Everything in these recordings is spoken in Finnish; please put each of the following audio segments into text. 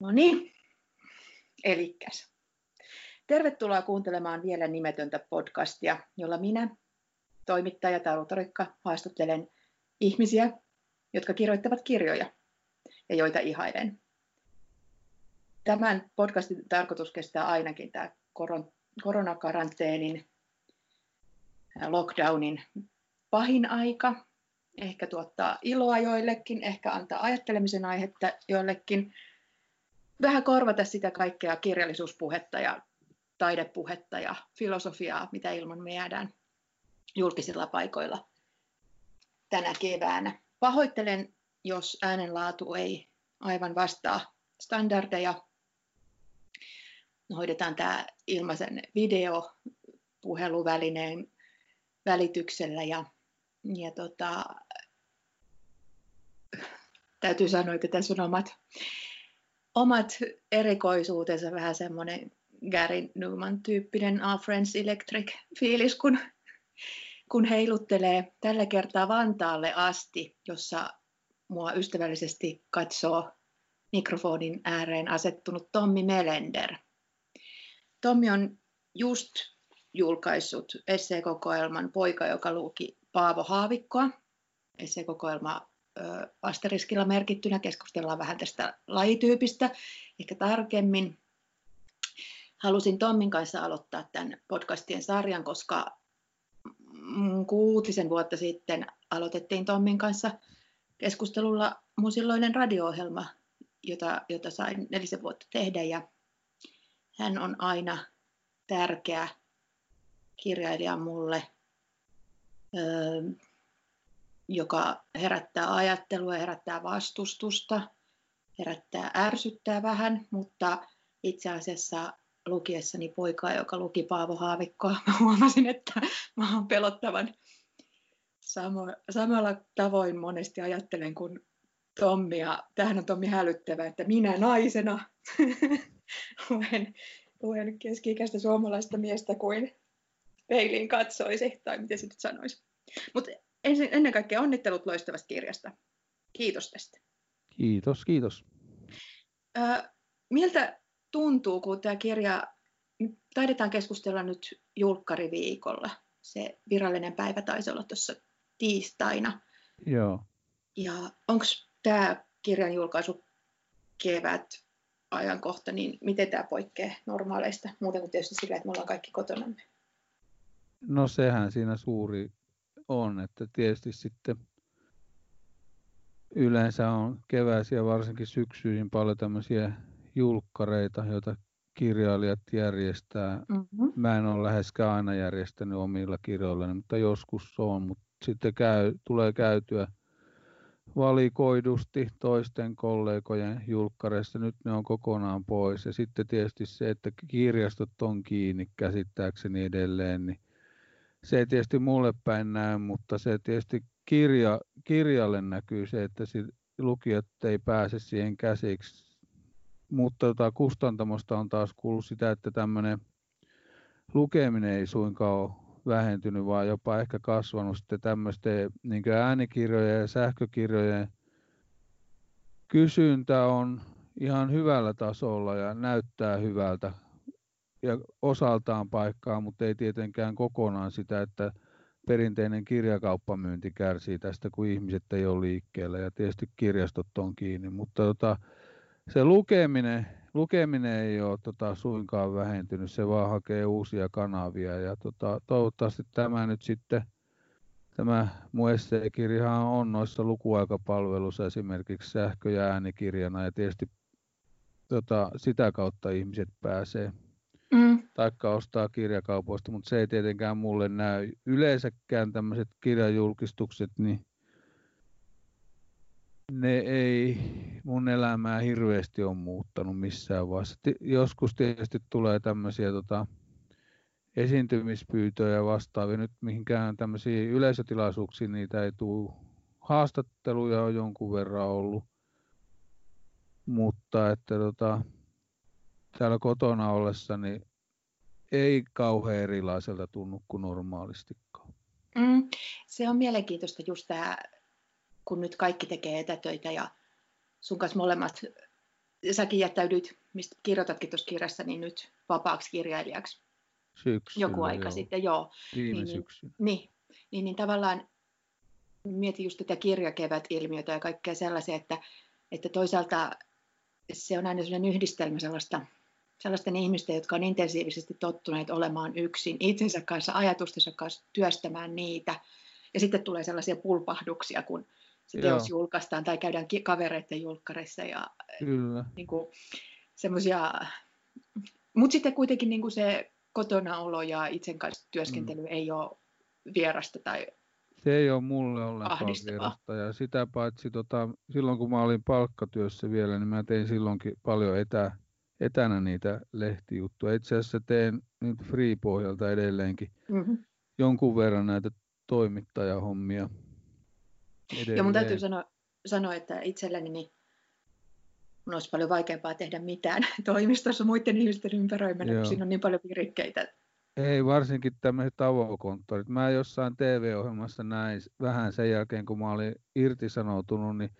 No niin, elikkäs. Tervetuloa kuuntelemaan vielä nimetöntä podcastia, jolla minä, toimittaja Taru Torikka, haastattelen ihmisiä, jotka kirjoittavat kirjoja ja joita ihailen. Tämän podcastin tarkoitus kestää ainakin tämä koronakaranteenin, lockdownin pahin aika. Ehkä tuottaa iloa joillekin, ehkä antaa ajattelemisen aihetta joillekin. Vähän korvata sitä kaikkea kirjallisuuspuhetta ja taidepuhetta ja filosofiaa, mitä ilman me jäädään julkisilla paikoilla tänä keväänä. Pahoittelen, jos äänenlaatu ei aivan vastaa standardeja. Hoidetaan tämä ilmaisen videopuheluvälineen välityksellä ja, ja tota, täytyy sanoa, että tässä on omat, omat erikoisuutensa, vähän semmoinen Gary Newman-tyyppinen Our Friends Electric-fiilis, kun, kun heiluttelee tällä kertaa Vantaalle asti, jossa mua ystävällisesti katsoo mikrofonin ääreen asettunut Tommi Melender. Tommi on just julkaissut esseekokoelman Poika, joka luki Paavo Haavikkoa. Esseekokoelma asteriskilla merkittynä. Keskustellaan vähän tästä lajityypistä, ehkä tarkemmin. Halusin Tommin kanssa aloittaa tämän podcastien sarjan, koska kuutisen vuotta sitten aloitettiin Tommin kanssa keskustelulla mun silloinen radio-ohjelma, jota, jota sain nelisen vuotta tehdä. Ja hän on aina tärkeä kirjailija mulle, joka herättää ajattelua, herättää vastustusta, herättää ärsyttää vähän, mutta itse asiassa lukiessani poikaa, joka luki Paavo Haavikkoa, mä huomasin, että mä oon pelottavan samo, samalla tavoin monesti ajattelen kuin Tommi, ja tämähän on Tommi hälyttävä, että minä naisena luen, luen keski-ikäistä suomalaista miestä kuin peiliin katsoisi, tai miten se nyt sanoisi. Mutta ennen kaikkea onnittelut loistavasta kirjasta. Kiitos tästä. Kiitos, kiitos. Ö, miltä tuntuu, kun tämä kirja, taidetaan keskustella nyt julkkariviikolla. Se virallinen päivä taisi olla tuossa tiistaina. Joo. Ja onko tämä kirjan julkaisu kevät ajankohta, niin miten tämä poikkeaa normaaleista, muuten kuin tietysti sillä, että me ollaan kaikki kotonamme? No sehän siinä suuri on, että tietysti sitten yleensä on keväisiä, varsinkin syksyisin paljon tämmöisiä julkkareita, joita kirjailijat järjestää. Mm-hmm. Mä en ole läheskään aina järjestänyt omilla kirjoillani, mutta joskus on, mutta sitten käy, tulee käytyä valikoidusti toisten kollegojen julkkareissa. Nyt ne on kokonaan pois. Ja sitten tietysti se, että kirjastot on kiinni käsittääkseni edelleen, niin se ei tietysti mulle päin näy, mutta se tietysti kirja, kirjalle näkyy se, että lukijat ei pääse siihen käsiksi. Mutta tota, kustantamosta on taas kuullut sitä, että tämmöinen lukeminen ei suinkaan ole vähentynyt, vaan jopa ehkä kasvanut sitten tämmöisten niin äänikirjojen ja sähkökirjojen kysyntä on ihan hyvällä tasolla ja näyttää hyvältä ja osaltaan paikkaa, mutta ei tietenkään kokonaan sitä, että perinteinen kirjakauppamyynti kärsii tästä, kun ihmiset ei ole liikkeellä. Ja tietysti kirjastot on kiinni, mutta tota, se lukeminen, lukeminen ei ole tota, suinkaan vähentynyt, se vaan hakee uusia kanavia ja tota, toivottavasti tämä nyt sitten, tämä mun esseekirjahan on noissa lukuaikapalveluissa esimerkiksi sähkö- ja äänikirjana ja tietysti tota, sitä kautta ihmiset pääsee mm. taikka ostaa kirjakaupoista, mutta se ei tietenkään mulle näy. Yleensäkään tämmöiset kirjajulkistukset, niin ne ei mun elämää hirveästi on muuttanut missään vaiheessa. Joskus tietysti tulee tämmöisiä tota, esiintymispyytöjä vastaavia. Nyt mihinkään tämmöisiä yleisötilaisuuksia niitä ei tule. Haastatteluja on jonkun verran ollut. Mutta että tota, täällä kotona ollessa niin ei kauhean erilaiselta tunnu kuin normaalistikaan. Mm, se on mielenkiintoista just tämä, kun nyt kaikki tekee etätöitä ja sun kanssa molemmat säkin jättäydyit, mistä kirjoitatkin tuossa kirjassa, niin nyt vapaaksi kirjailijaksi Syksyllä, joku aika joo. sitten, joo. Viime niin, syksyn. Niin, niin, niin tavallaan mietin just tätä kirjakevät-ilmiötä ja kaikkea sellaisia, että, että toisaalta se on aina sellainen yhdistelmä sellaista, sellaisten ihmisten, jotka on intensiivisesti tottuneet olemaan yksin itsensä kanssa, ajatustensa kanssa, työstämään niitä. Ja sitten tulee sellaisia pulpahduksia, kun se teos Joo. julkaistaan tai käydään kavereiden julkkarissa ja Kyllä. niin kuin, semmoisia, mutta sitten kuitenkin niin kuin se kotona olo ja itsen kanssa työskentely mm. ei ole vierasta tai Se ei ole mulle ollenkaan vierasta. Ja sitä paitsi tota, silloin kun mä olin palkkatyössä vielä, niin mä tein silloinkin paljon etä, etänä niitä lehtijuttuja. Itse asiassa teen nyt free-pohjalta edelleenkin mm-hmm. jonkun verran näitä toimittajahommia. Ja mun täytyy sanoa, sanoa että itselleni niin mun olisi paljon vaikeampaa tehdä mitään toimistossa muiden ihmisten ympäröimänä, Joo. kun siinä on niin paljon virikkeitä. Ei, varsinkin tämmöiset avokonttorit. Mä jossain TV-ohjelmassa näin vähän sen jälkeen, kun mä olin irtisanoutunut, niin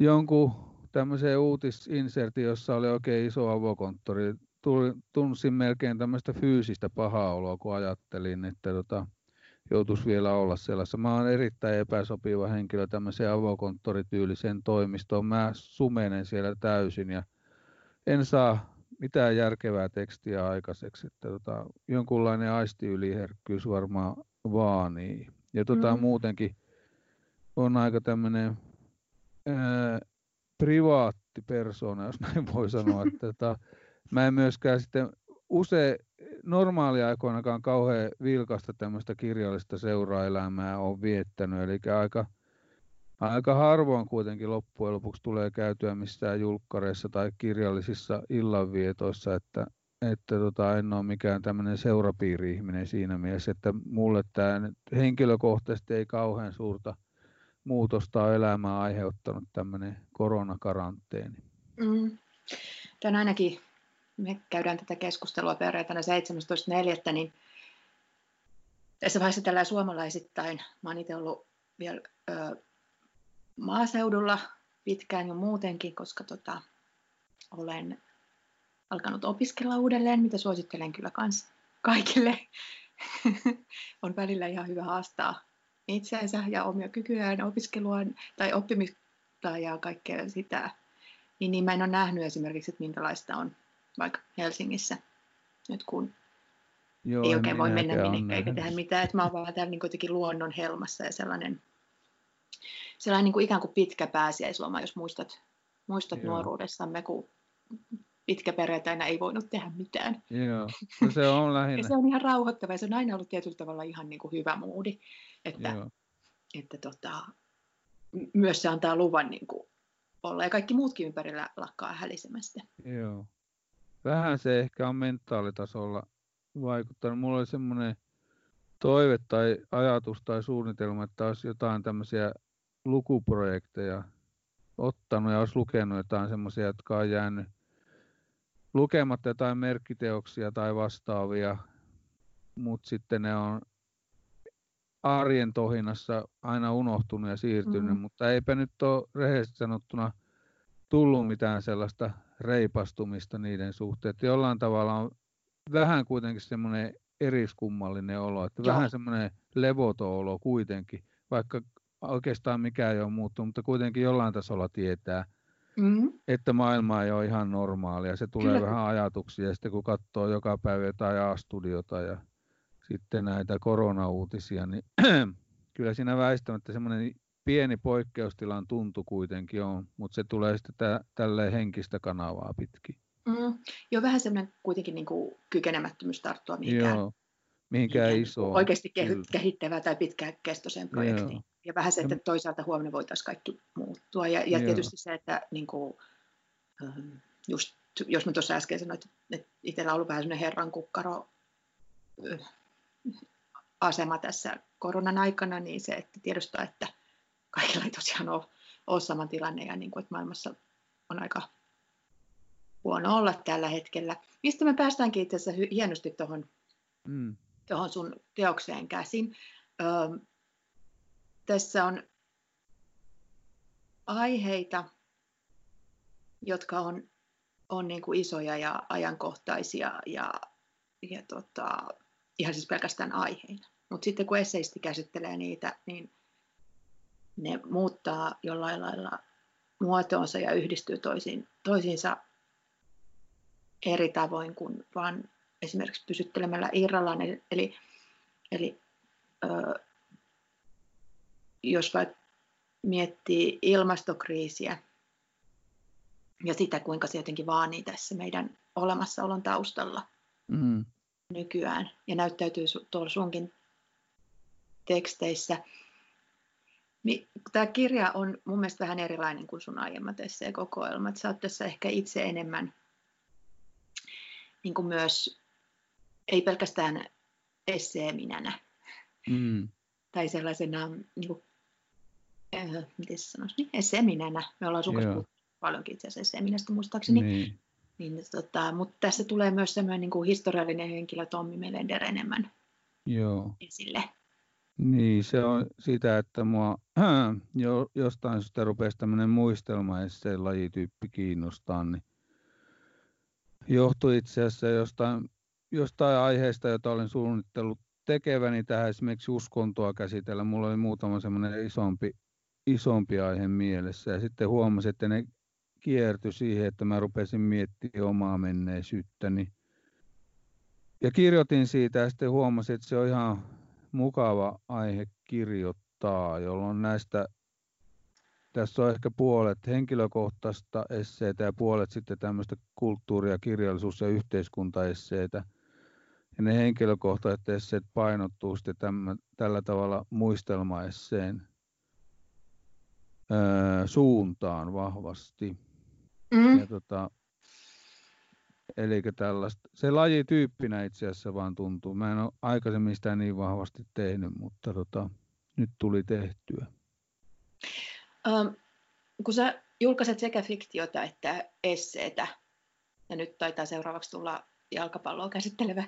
jonkun tämmöiseen uutisinsertin, jossa oli oikein iso avokonttori. Tuli, tunsin melkein tämmöistä fyysistä pahaa oloa, kun ajattelin, että tota, joutuisi vielä olla sellaisessa. Mä oon erittäin epäsopiva henkilö tämmöiseen avokonttorityyliseen toimistoon. Mä sumenen siellä täysin ja en saa mitään järkevää tekstiä aikaiseksi. Että tota, jonkunlainen aistiyliherkkyys varmaan vaanii. Ja tota, Mhm. muutenkin on aika tämmöinen privaatti persona, jos näin voi sanoa. Että, tota, mä en myöskään sitten usein normaaliaikoinakaan kauhean vilkasta tämmöistä kirjallista seuraelämää on viettänyt. Eli aika, aika harvoin kuitenkin loppujen lopuksi tulee käytyä missään julkkareissa tai kirjallisissa illanvietoissa, että, että tota, en ole mikään tämmöinen seurapiiri-ihminen siinä mielessä, että mulle tämä henkilökohtaisesti ei kauhean suurta muutosta ole elämää aiheuttanut tämmöinen koronakaranteeni. Mm. Tämän ainakin, me käydään tätä keskustelua perjantaina 17.4., niin tässä vaiheessa tällä suomalaisittain, mä itse ollut vielä ö, maaseudulla pitkään jo muutenkin, koska tota, olen alkanut opiskella uudelleen, mitä suosittelen kyllä kans kaikille. on välillä ihan hyvä haastaa itseänsä ja omia kykyään, opiskeluaan tai oppimista ja kaikkea sitä. Niin, niin mä en ole nähnyt esimerkiksi, että minkälaista on vaikka Helsingissä, nyt kun Joo, ei oikein voi mennä minnekään eikä tehdä mitään. Että mä oon vaan täällä niin kuitenkin luonnon helmassa ja sellainen, sellainen niin kuin ikään kuin pitkä pääsiäisloma, jos muistat, muistat Joo. nuoruudessamme, kun pitkä perjantaina ei voinut tehdä mitään. Joo, no se on Ja lähinnä. se on ihan rauhoittava ja se on aina ollut tietyllä tavalla ihan niin kuin hyvä moodi, että, Joo. että tota, myös se antaa luvan niin kuin olla ja kaikki muutkin ympärillä lakkaa hälisemästä. Joo. Vähän se ehkä on mentaalitasolla vaikuttanut. Mulla oli semmoinen toive tai ajatus tai suunnitelma, että olisi jotain tämmöisiä lukuprojekteja ottanut ja olisi lukenut jotain semmoisia, jotka on jäänyt lukematta jotain merkkiteoksia tai vastaavia, mutta sitten ne on arjen tohinassa aina unohtunut ja siirtynyt, Mhm. mutta eipä nyt ole rehellisesti sanottuna tullut mitään sellaista reipastumista niiden suhteen. Että jollain tavalla on vähän kuitenkin semmoinen eriskummallinen olo, että Joo. vähän semmoinen levoton olo kuitenkin, vaikka oikeastaan mikään ei ole muuttunut, mutta kuitenkin jollain tasolla tietää, Mm-hmm. että maailma ei ole ihan normaalia. Se tulee Kyllä. vähän ajatuksia ja sitten kun katsoo joka päivä jotain A-studiota ja sitten näitä koronauutisia, niin kyllä siinä väistämättä semmoinen pieni poikkeustilan tuntu kuitenkin on, mutta se tulee sitten tä- tälleen henkistä kanavaa pitkin. Mm. Joo, vähän semmoinen kuitenkin niin kuin kykenemättömyys tarttua mihinkään, Joo, mihinkään mihinkään isoon. oikeasti kehittävää tai pitkäkestoiseen projektiin. Joo. Ja vähän se, että toisaalta huomenna voitaisiin kaikki muuttua. Ja, ja Joo. tietysti se, että niin kuin, ähm, just, jos mä tuossa äsken sanoin, että, että itsellä on ollut vähän semmoinen herran kukkaro äh, asema tässä koronan aikana, niin se, että tiedostaa, että kaikilla ei tosiaan ole, ole sama tilanne ja niin kuin, että maailmassa on aika huono olla tällä hetkellä. Mistä me päästäänkin itse asiassa hienosti tuohon Mm. sun teokseen käsin. Öö, tässä on aiheita, jotka on, on niin kuin isoja ja ajankohtaisia ja, ja tota, ihan siis pelkästään aiheina. Mutta sitten kun esseisti käsittelee niitä, niin ne muuttaa jollain lailla muotoonsa ja yhdistyy toisiin, toisiinsa eri tavoin kuin vaan esimerkiksi pysyttelemällä irrallaan. Eli, eli ö, jos vaikka miettii ilmastokriisiä ja sitä, kuinka se jotenkin vaanii tässä meidän olemassaolon taustalla mm. Nykyään ja näyttäytyy tuolla sunkin teksteissä, tämä kirja on mun mielestä vähän erilainen kuin sun aiemmat kokoelmat. Sä oot tässä ehkä itse enemmän niin kuin myös, ei pelkästään esseeminänä mm. tai sellaisena, niin kuin, äh, miten se sanoisi, niin esseeminänä. Me ollaan sun kanssa paljonkin itse asiassa esseeminästä muistaakseni. Niin. Niin, tota, mutta tässä tulee myös semmoinen niin kuin historiallinen henkilö Tommi Melender enemmän Joo. esille. Niin, se on sitä, että mua jo, jostain syystä rupesi tämmöinen muistelmaesseen lajityyppi kiinnostaa, niin johtui itse asiassa jostain, jostain aiheesta, jota olen suunnitellut tekeväni tähän esimerkiksi uskontoa käsitellä. Mulla oli muutama semmoinen isompi, isompi aihe mielessä ja sitten huomasin, että ne kiertyi siihen, että mä rupesin miettimään omaa menneisyyttäni. Ja kirjoitin siitä ja sitten huomasin, että se on ihan mukava aihe kirjoittaa, jolloin näistä, tässä on ehkä puolet henkilökohtaista esseitä ja puolet sitten tämmöistä kulttuuria, kirjallisuus- ja yhteiskuntaesseitä. Ja ne henkilökohtaiset esseet painottuu sitten tämän, tällä tavalla muistelmaesseen öö, suuntaan vahvasti. Mm. Ja tota, Eli tällaista, se lajityyppinä itse asiassa vaan tuntuu. Mä en ole aikaisemmin sitä niin vahvasti tehnyt, mutta tota, nyt tuli tehtyä. Um, kun sä julkaiset sekä fiktiota että esseitä, ja nyt taitaa seuraavaksi tulla jalkapalloa käsittelevä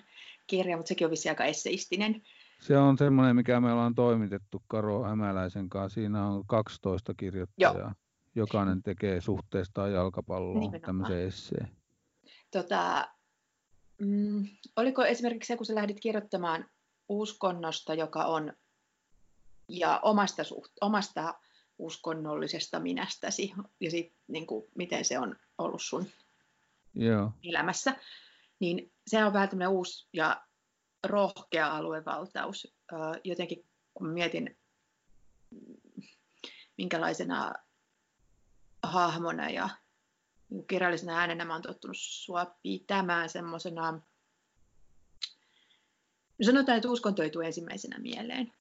kirja, mutta sekin on vissi aika esseistinen. Se on semmoinen, mikä me ollaan toimitettu Karo Hämäläisen kanssa. Siinä on 12 kirjoittajaa. Joo. Jokainen tekee suhteestaan jalkapalloon tämmöisen esseen. Tota, mm, oliko esimerkiksi se, kun sä lähdit kirjoittamaan uskonnosta, joka on, ja omasta, suht, omasta uskonnollisesta minästäsi, ja sit, niin kuin, miten se on ollut sun Joo. elämässä, niin se on vähän tämmöinen uusi ja rohkea aluevaltaus. Jotenkin kun mietin, minkälaisena hahmona ja niin kirjallisena äänenä mä oon tottunut sua pitämään semmoisena, no sanotaan, että uskonto ei tule ensimmäisenä mieleen.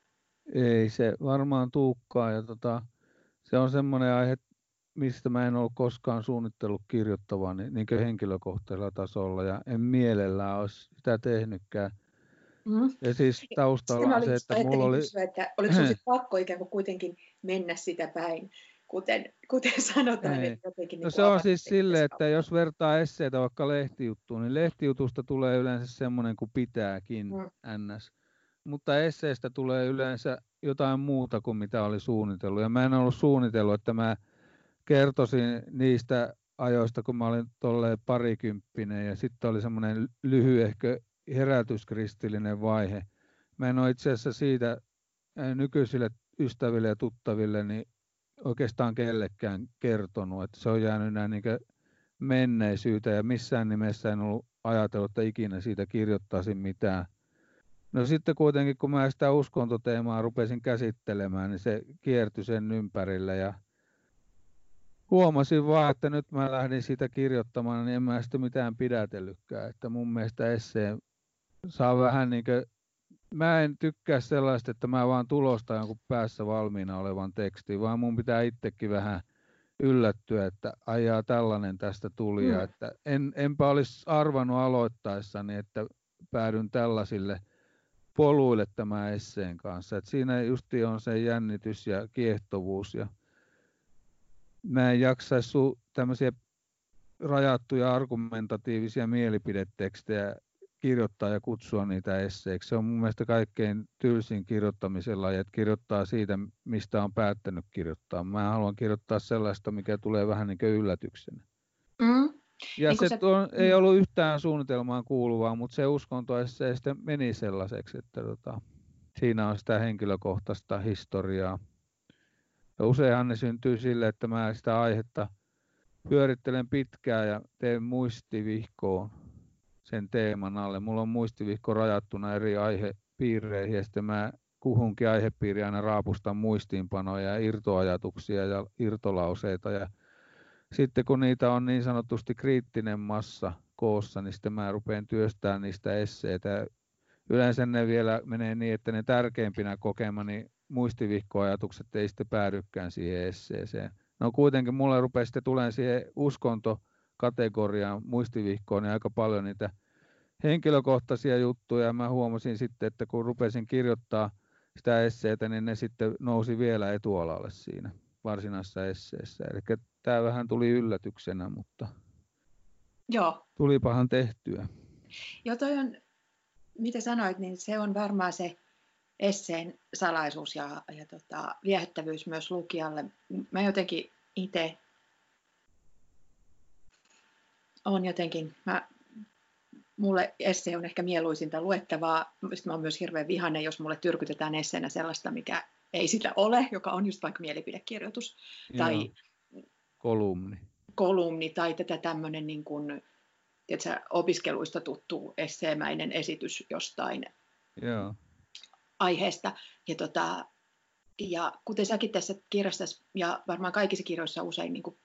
Ei se varmaan tuukkaa ja tota, se on semmoinen aihe, mistä mä en ole koskaan suunnitellut kirjoittavan niin, niin henkilökohtaisella tasolla ja en mielellään olisi sitä tehnytkään. Mm. Ja siis taustalla on se, että mulla oli... Kysyä, että oliko sinulla pakko ikään kuin kuitenkin mennä sitä päin, kuten, kuten sanotaan. Että jotenkin no niin se on siis silleen, että jos vertaa esseitä vaikka lehtijuttuun, niin lehtijutusta tulee yleensä semmoinen kuin pitääkin, mm. ns. Mutta esseestä tulee yleensä jotain muuta kuin mitä oli suunnitellut. Ja mä en ollut suunnitellut, että mä kertoisin niistä ajoista, kun mä olin tolleen parikymppinen ja sitten oli semmoinen lyhy ehkä herätyskristillinen vaihe. Mä en ole itse asiassa siitä nykyisille ystäville ja tuttaville niin oikeastaan kellekään kertonut, että se on jäänyt näin niin menneisyyteen ja missään nimessä en ollut ajatellut, että ikinä siitä kirjoittaisin mitään. No sitten kuitenkin, kun mä sitä uskontoteemaa rupesin käsittelemään, niin se kiertyi sen ympärille ja huomasin vaan, että nyt mä lähdin siitä kirjoittamaan, niin en mä sitä mitään pidätellytkään. Että mun mielestä esseen saa vähän niin kuin mä en tykkää sellaista, että mä vaan tulostan jonkun päässä valmiina olevan tekstin, vaan mun pitää itsekin vähän yllättyä, että ajaa tällainen tästä tuli. Mm. että en, enpä olisi arvannut aloittaessani, että päädyn tällaisille poluille tämän esseen kanssa. Et siinä justi on se jännitys ja kiehtovuus. Ja mä en jaksaisi tämmöisiä rajattuja argumentatiivisia mielipidetekstejä kirjoittaa ja kutsua niitä esseiksi. Se on mun mielestä kaikkein tylsin kirjoittamisella, että kirjoittaa siitä, mistä on päättänyt kirjoittaa. Mä haluan kirjoittaa sellaista, mikä tulee vähän niin kuin yllätyksenä. Mm. Ja niin se, se tuo, ei mm. ollut yhtään suunnitelmaan kuuluvaa, mutta se uskonto se sitten meni sellaiseksi, että tota, siinä on sitä henkilökohtaista historiaa. Ja useinhan ne syntyy sille, että mä sitä aihetta pyörittelen pitkään ja teen muistivihkoon sen teeman alle. Mulla on muistivihko rajattuna eri aihepiireihin ja sitten mä kuhunkin aihepiiriin aina raapustan muistiinpanoja ja irtoajatuksia ja irtolauseita. Ja sitten kun niitä on niin sanotusti kriittinen massa koossa, niin sitten mä rupean työstämään niistä esseitä. Yleensä ne vielä menee niin, että ne tärkeimpinä kokemani muistivihkoajatukset ei sitten päädykään siihen esseeseen. No kuitenkin mulle rupeaa sitten tulemaan siihen uskontokategoriaan muistivihkoon niin aika paljon niitä henkilökohtaisia juttuja. Mä huomasin sitten, että kun rupesin kirjoittaa sitä esseitä, niin ne sitten nousi vielä etualalle siinä varsinaisessa esseessä. Eli tämä vähän tuli yllätyksenä, mutta Joo. tulipahan tehtyä. Joo, toi on, mitä sanoit, niin se on varmaan se esseen salaisuus ja, ja tota, viehättävyys myös lukijalle. Mä jotenkin itse on jotenkin, mä, mulle esse on ehkä mieluisinta luettavaa. Sitten mä oon myös hirveän vihainen, jos mulle tyrkytetään esseenä sellaista, mikä ei sitä ole, joka on just vaikka mielipidekirjoitus tai kolumni. kolumni tai tätä tämmöinen niin kuin, tiedätkö, opiskeluista tuttu esseemäinen esitys jostain Joo. aiheesta. Ja, tota, ja kuten säkin tässä kirjassa ja varmaan kaikissa kirjoissa usein niin kuin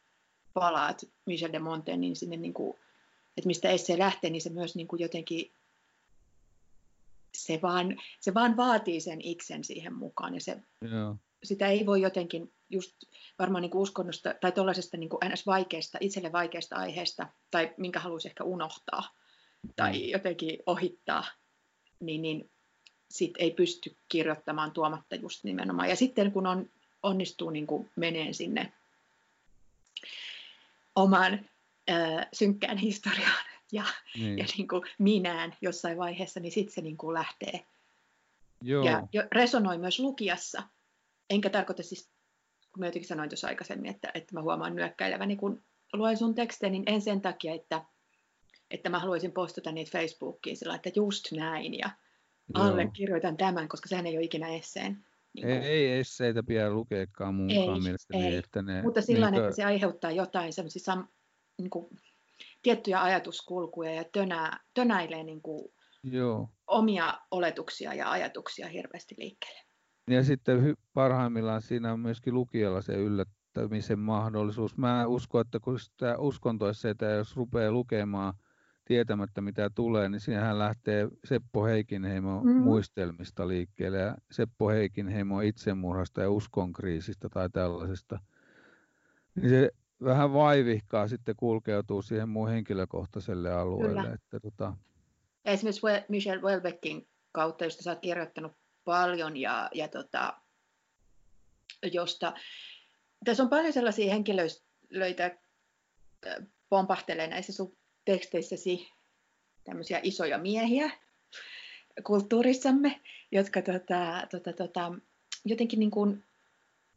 palaat Michel de niin sinne niin kuin, että mistä essee lähtee, niin se myös niin kuin jotenkin se vaan, se vaan vaatii sen iksen siihen mukaan ja se, Joo. sitä ei voi jotenkin just varmaan niin kuin uskonnosta tai tuollaisesta niin ns. vaikeasta, itselle vaikeasta aiheesta tai minkä haluaisi ehkä unohtaa tai mm. jotenkin ohittaa, niin, niin sit ei pysty kirjoittamaan tuomatta just nimenomaan. Ja sitten kun on, onnistuu niin kuin meneen sinne oman äh, synkkään historiaan, ja, niin. ja niin kuin minään jossain vaiheessa, niin sitten se niin kuin lähtee. Joo. Ja resonoi myös lukijassa. Enkä tarkoita siis, kun mä jotenkin sanoin tuossa aikaisemmin, että, että mä huomaan nyökkäileväni, kun luen sun tekstejä, niin en sen takia, että, että mä haluaisin postata niitä Facebookiin sillä että just näin ja allekirjoitan tämän, koska sehän ei ole ikinä esseen. Niin ei, ei esseitä pidä lukeekaan mielestäni. Ei. Että ne, Mutta sillä niin että se aiheuttaa jotain semmoisia niin kuin, tiettyjä ajatuskulkuja ja tönää, tönäilee niin kuin Joo. omia oletuksia ja ajatuksia hirveästi liikkeelle. Ja sitten parhaimmillaan siinä on myöskin lukijalla se yllättämisen mahdollisuus. Mä uskon, että kun sitä uskontoisseita, jos rupeaa lukemaan tietämättä mitä tulee, niin siinähän lähtee Seppo Heikinheimo mm. muistelmista liikkeelle ja Seppo Heikinheimo itsemurhasta ja uskonkriisistä tai tällaisesta. Niin se vähän vaivihkaa sitten kulkeutuu siihen mun henkilökohtaiselle alueelle. Kyllä. Että, tota... Esimerkiksi Michel Welbeckin kautta, josta sä oot kirjoittanut paljon ja, ja tota, josta tässä on paljon sellaisia henkilöitä pompahtelee näissä sun teksteissäsi tämmöisiä isoja miehiä kulttuurissamme, jotka tota, tota, tota, jotenkin niin kuin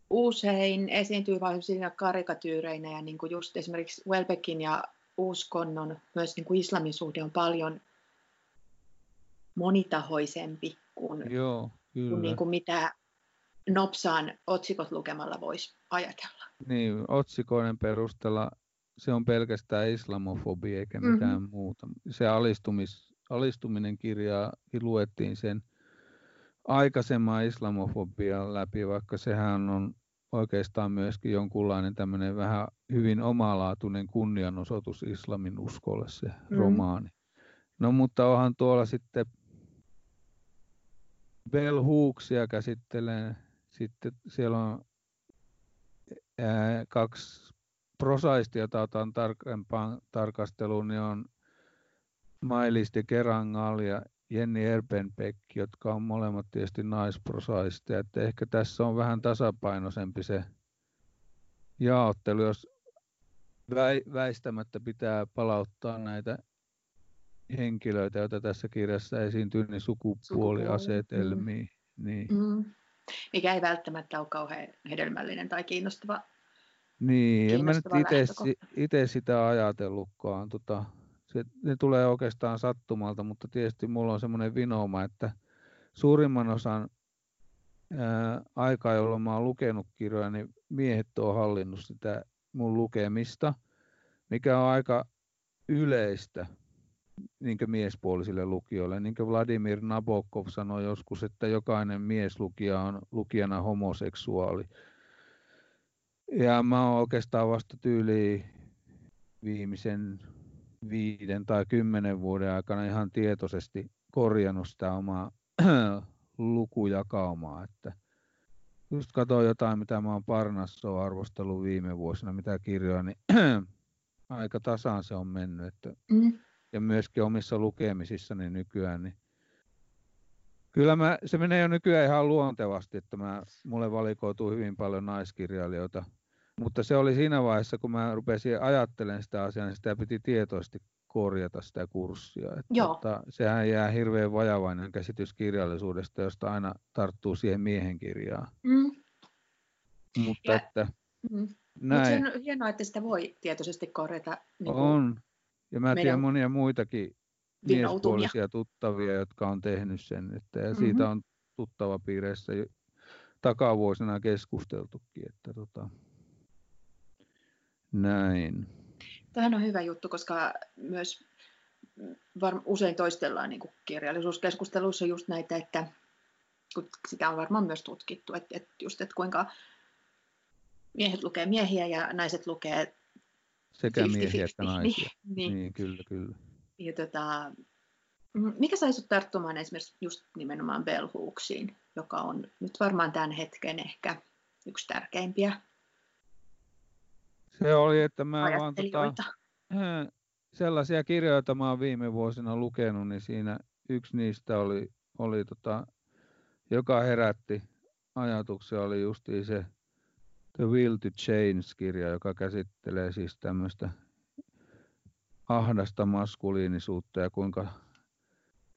usein esiintyy vain siinä karikatyyreinä ja niin kuin just esimerkiksi Welbeckin ja uskonnon, myös niin kuin islamin suhde on paljon monitahoisempi kuin, Joo, kyllä. kuin, niin kuin mitä Nopsaan otsikot lukemalla voisi ajatella. Niin, otsikoiden perusteella se on pelkästään islamofobia eikä mitään mm-hmm. muuta. Se alistumis, alistuminen kirjaa luettiin sen aikaisemman islamofobian läpi, vaikka sehän on oikeastaan myöskin jonkunlainen tämmöinen vähän hyvin omalaatuinen kunnianosoitus islamin uskolle se mm. romaani. No mutta onhan tuolla sitten Bell Hooksia käsittelee, sitten siellä on ää, kaksi prosaistia, jota otan tarkempaan tarkasteluun, niin on Mailis de Kerangal ja Jenni Erpenbeck, jotka on molemmat tietysti naisprosaisteja. Että ehkä tässä on vähän tasapainoisempi se jaottelu, jos väistämättä pitää palauttaa näitä henkilöitä, joita tässä kirjassa esiintyy, niin sukupuoliasetelmiin. Mm. Niin. Mm. Mikä ei välttämättä ole kauhean hedelmällinen tai kiinnostava Niin, en mä nyt itse sitä ajatellutkaan. Tota, se, ne tulee oikeastaan sattumalta, mutta tietysti mulla on semmoinen vinooma, että suurimman osan ää, aikaa, jolloin mä oon lukenut kirjoja, niin miehet on hallinnut sitä mun lukemista, mikä on aika yleistä niin miespuolisille lukijoille. Niin kuin Vladimir Nabokov sanoi joskus, että jokainen mieslukija on lukijana homoseksuaali. Ja mä oon oikeastaan vasta tyyliin viimeisen viiden tai kymmenen vuoden aikana ihan tietoisesti korjannut sitä omaa lukujakaumaa. Että just katsoin jotain, mitä mä oon Parnassoa arvostellut viime vuosina, mitä kirjoja, niin aika tasaan se on mennyt. Että, mm. Ja myöskin omissa lukemisissani nykyään, niin kyllä mä, se menee jo nykyään ihan luontevasti, että mä, mulle valikoituu hyvin paljon naiskirjailijoita. Mutta se oli siinä vaiheessa, kun mä rupesin ajattelemaan sitä asiaa, niin sitä piti tietoisesti korjata sitä kurssia. Että, Joo. Että sehän jää hirveän vajavainen käsitys kirjallisuudesta, josta aina tarttuu siihen miehen kirjaan. Mm. Mutta ja, että, mm. näin. Mutta se on hienoa, että sitä voi tietoisesti korjata. Niin on. Ja mä tiedän monia muitakin miespuolisia tuttavia, jotka on tehnyt sen. Että, ja mm-hmm. siitä on tuttava piireissä takavuosina keskusteltukin. Että, tota, näin. Tähän on hyvä juttu, koska myös var- usein toistellaan niin kuin kirjallisuuskeskusteluissa just näitä, että kun sitä on varmaan myös tutkittu, että, että just, että kuinka miehet lukee miehiä ja naiset lukee sekä 50, miehiä että naisia. Niin, niin. niin kyllä, kyllä. Ja tota, mikä sai sinut tarttumaan esimerkiksi just nimenomaan belhuuksiin, joka on nyt varmaan tämän hetken ehkä yksi tärkeimpiä se oli, että mä vaan tota, sellaisia kirjoja, joita mä oon viime vuosina lukenut, niin siinä yksi niistä oli, oli tota, joka herätti ajatuksia, oli justiin se The Will to Change-kirja, joka käsittelee siis tämmöistä ahdasta maskuliinisuutta ja kuinka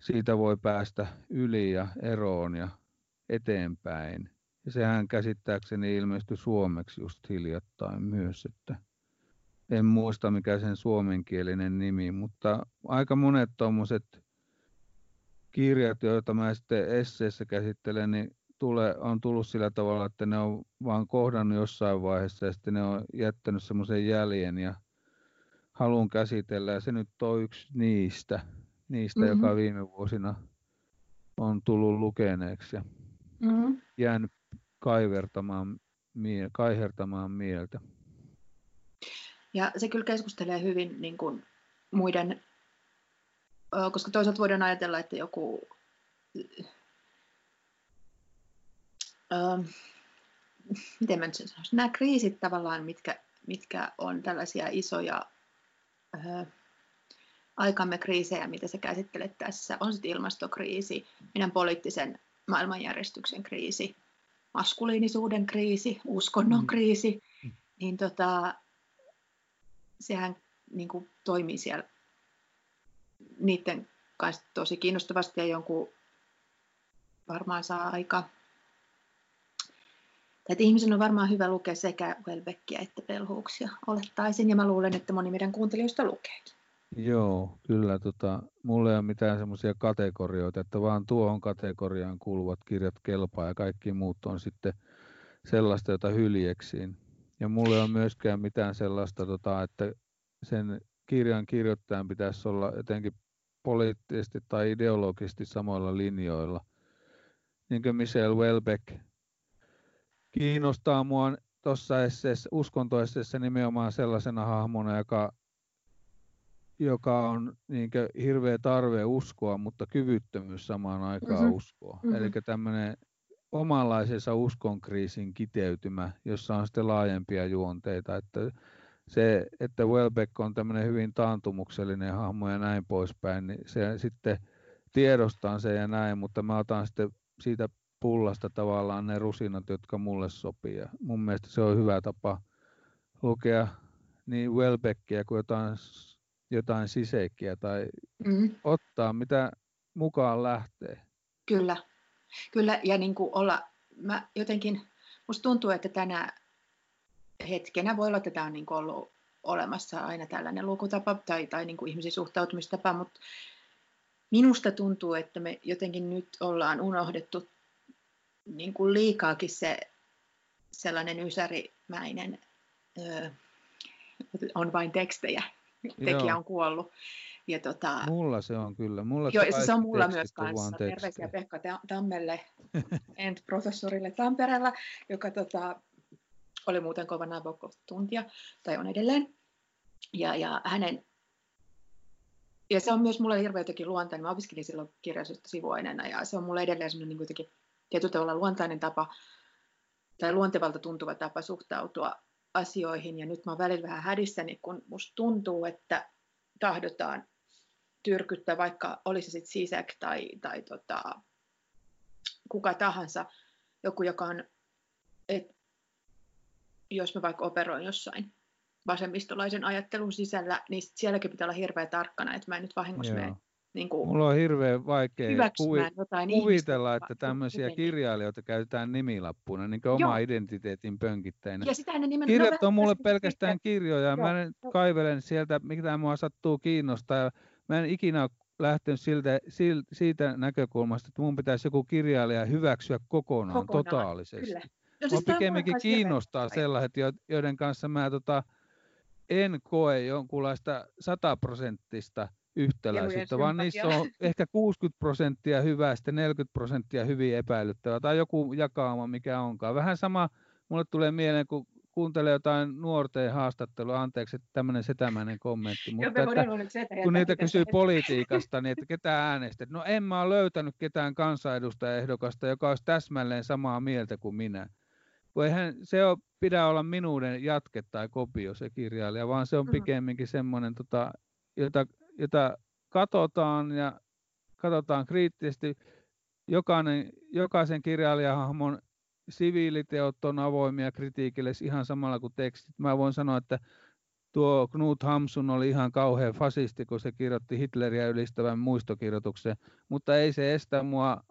siitä voi päästä yli ja eroon ja eteenpäin. Ja sehän käsittääkseni ilmestyi suomeksi just hiljattain myös, että en muista mikä sen suomenkielinen nimi, mutta aika monet tuommoiset kirjat, joita mä sitten esseessä käsittelen, niin tule, on tullut sillä tavalla, että ne on vaan kohdannut jossain vaiheessa ja sitten ne on jättänyt semmoisen jäljen ja haluan käsitellä. Ja se nyt on yksi niistä, niistä mm-hmm. joka viime vuosina on tullut lukeneeksi ja mm-hmm. jäänyt kaivertamaan, mie- kaihertamaan mieltä. Ja se kyllä keskustelee hyvin niin kuin muiden, koska toisaalta voidaan ajatella, että joku, miten mä nyt sen sanoisin, nämä kriisit tavallaan, mitkä, mitkä on tällaisia isoja äh, aikamme kriisejä, mitä sä käsittelet tässä, on sitten ilmastokriisi, meidän poliittisen maailmanjärjestyksen kriisi, maskuliinisuuden kriisi, uskonnon mm. kriisi, mm. niin tota, sehän niin kuin toimii siellä niiden kanssa tosi kiinnostavasti ja jonkun varmaan saa aika että ihmisen on varmaan hyvä lukea sekä Welbeckia että Pelhuuksia, olettaisin, ja mä luulen, että moni meidän kuuntelijoista lukeekin. Joo, kyllä. Tota, mulla ei ole mitään semmoisia kategorioita, että vaan tuohon kategoriaan kuuluvat kirjat kelpaa ja kaikki muut on sitten sellaista, jota hyljeksiin. Ja mulla ei ole myöskään mitään sellaista, tota, että sen kirjan kirjoittajan pitäisi olla jotenkin poliittisesti tai ideologisesti samoilla linjoilla. Niin kuin Michel Welbeck kiinnostaa mua tuossa esseessä, uskontoesseessä nimenomaan sellaisena hahmona, joka joka on niin hirveä tarve uskoa, mutta kyvyttömyys samaan aikaan mm-hmm. uskoa. Mm-hmm. Eli tämmöinen omanlaisensa uskonkriisin kiteytymä, jossa on sitten laajempia juonteita. Että se, että Welbeck on tämmöinen hyvin taantumuksellinen hahmo ja näin poispäin, niin se sitten tiedostaa se ja näin, mutta mä otan sitten siitä pullasta tavallaan ne rusinat, jotka mulle sopii. Ja mun mielestä se on hyvä tapa lukea niin Welbeckia kuin jotain jotain siseikkiä tai mm. ottaa, mitä mukaan lähtee. Kyllä, kyllä ja niin kuin olla, mä jotenkin, musta tuntuu, että tänä, hetkenä voi olla, että tämä on niin ollut olemassa aina tällainen lukutapa tai, tai niin kuin ihmisen suhtautumistapa, mutta minusta tuntuu, että me jotenkin nyt ollaan unohdettu niin kuin liikaakin se sellainen ysärimäinen, öö, on vain tekstejä, tekijä Joo. on kuollut. Ja tota, mulla se on kyllä. Mulla joo, se on mulla myös kanssa. Terveisiä Pekka Tammelle, Ent-professorille Tampereella, joka tota, oli muuten kova Nabokov-tuntija, tai on edelleen. Ja, ja hänen ja se on myös mulle hirveän jotenkin luontainen. Mä opiskelin silloin kirjallisuutta sivuaineena ja se on mulle edelleen semmoinen niin tietyllä tavalla luontainen tapa tai luontevalta tuntuva tapa suhtautua asioihin. Ja nyt mä oon välillä vähän hädissäni, kun musta tuntuu, että tahdotaan tyrkyttää, vaikka olisi sitten Sisek tai, tai tota, kuka tahansa, joku, joka on, et, jos mä vaikka operoin jossain vasemmistolaisen ajattelun sisällä, niin sielläkin pitää olla hirveän tarkkana, että mä en nyt vahingossa mene niin kuin Mulla on hirveän vaikea kuvi- kuvitella, että tämmöisiä kirjailijoita käytetään nimilappuna, niin kuin oma identiteetin pönkittäjänä. Ja sitä nimen... Kirjat on mulle pelkästään kirjoja, mä en kaivelen sieltä, mitä mua sattuu kiinnostaa. Mä en ikinä ole lähtenyt siltä, siitä näkökulmasta, että mun pitäisi joku kirjailija hyväksyä kokonaan, kokonaan totaalisesti. Kyllä. No, siis pikemminkin kiinnostaa sellaiset, joiden kanssa mä tota, en koe jonkunlaista sataprosenttista yhtäläisyyttä, vaan niissä on ehkä 60 prosenttia hyvää, sitten 40 prosenttia hyvin epäilyttävää, tai joku jakauma, mikä onkaan. Vähän sama, mulle tulee mieleen, kun kuuntelee jotain nuorten haastattelua, anteeksi, että tämmöinen setämäinen kommentti, mutta että, kun niitä kysyy politiikasta, niin että ketä äänestät? No en mä ole löytänyt ketään kansanedustajaehdokasta, joka olisi täsmälleen samaa mieltä kuin minä. Kun eihän se ole, pidä olla minuuden jatke tai kopio se kirjailija, vaan se on mm-hmm. pikemminkin semmoinen, tota, jota jota katsotaan ja katsotaan kriittisesti. Jokainen, jokaisen kirjailijahahmon siviiliteot on avoimia kritiikille ihan samalla kuin tekstit. Mä voin sanoa, että tuo Knut Hamsun oli ihan kauhean fasisti, kun se kirjoitti Hitleriä ylistävän muistokirjoituksen, mutta ei se estä mua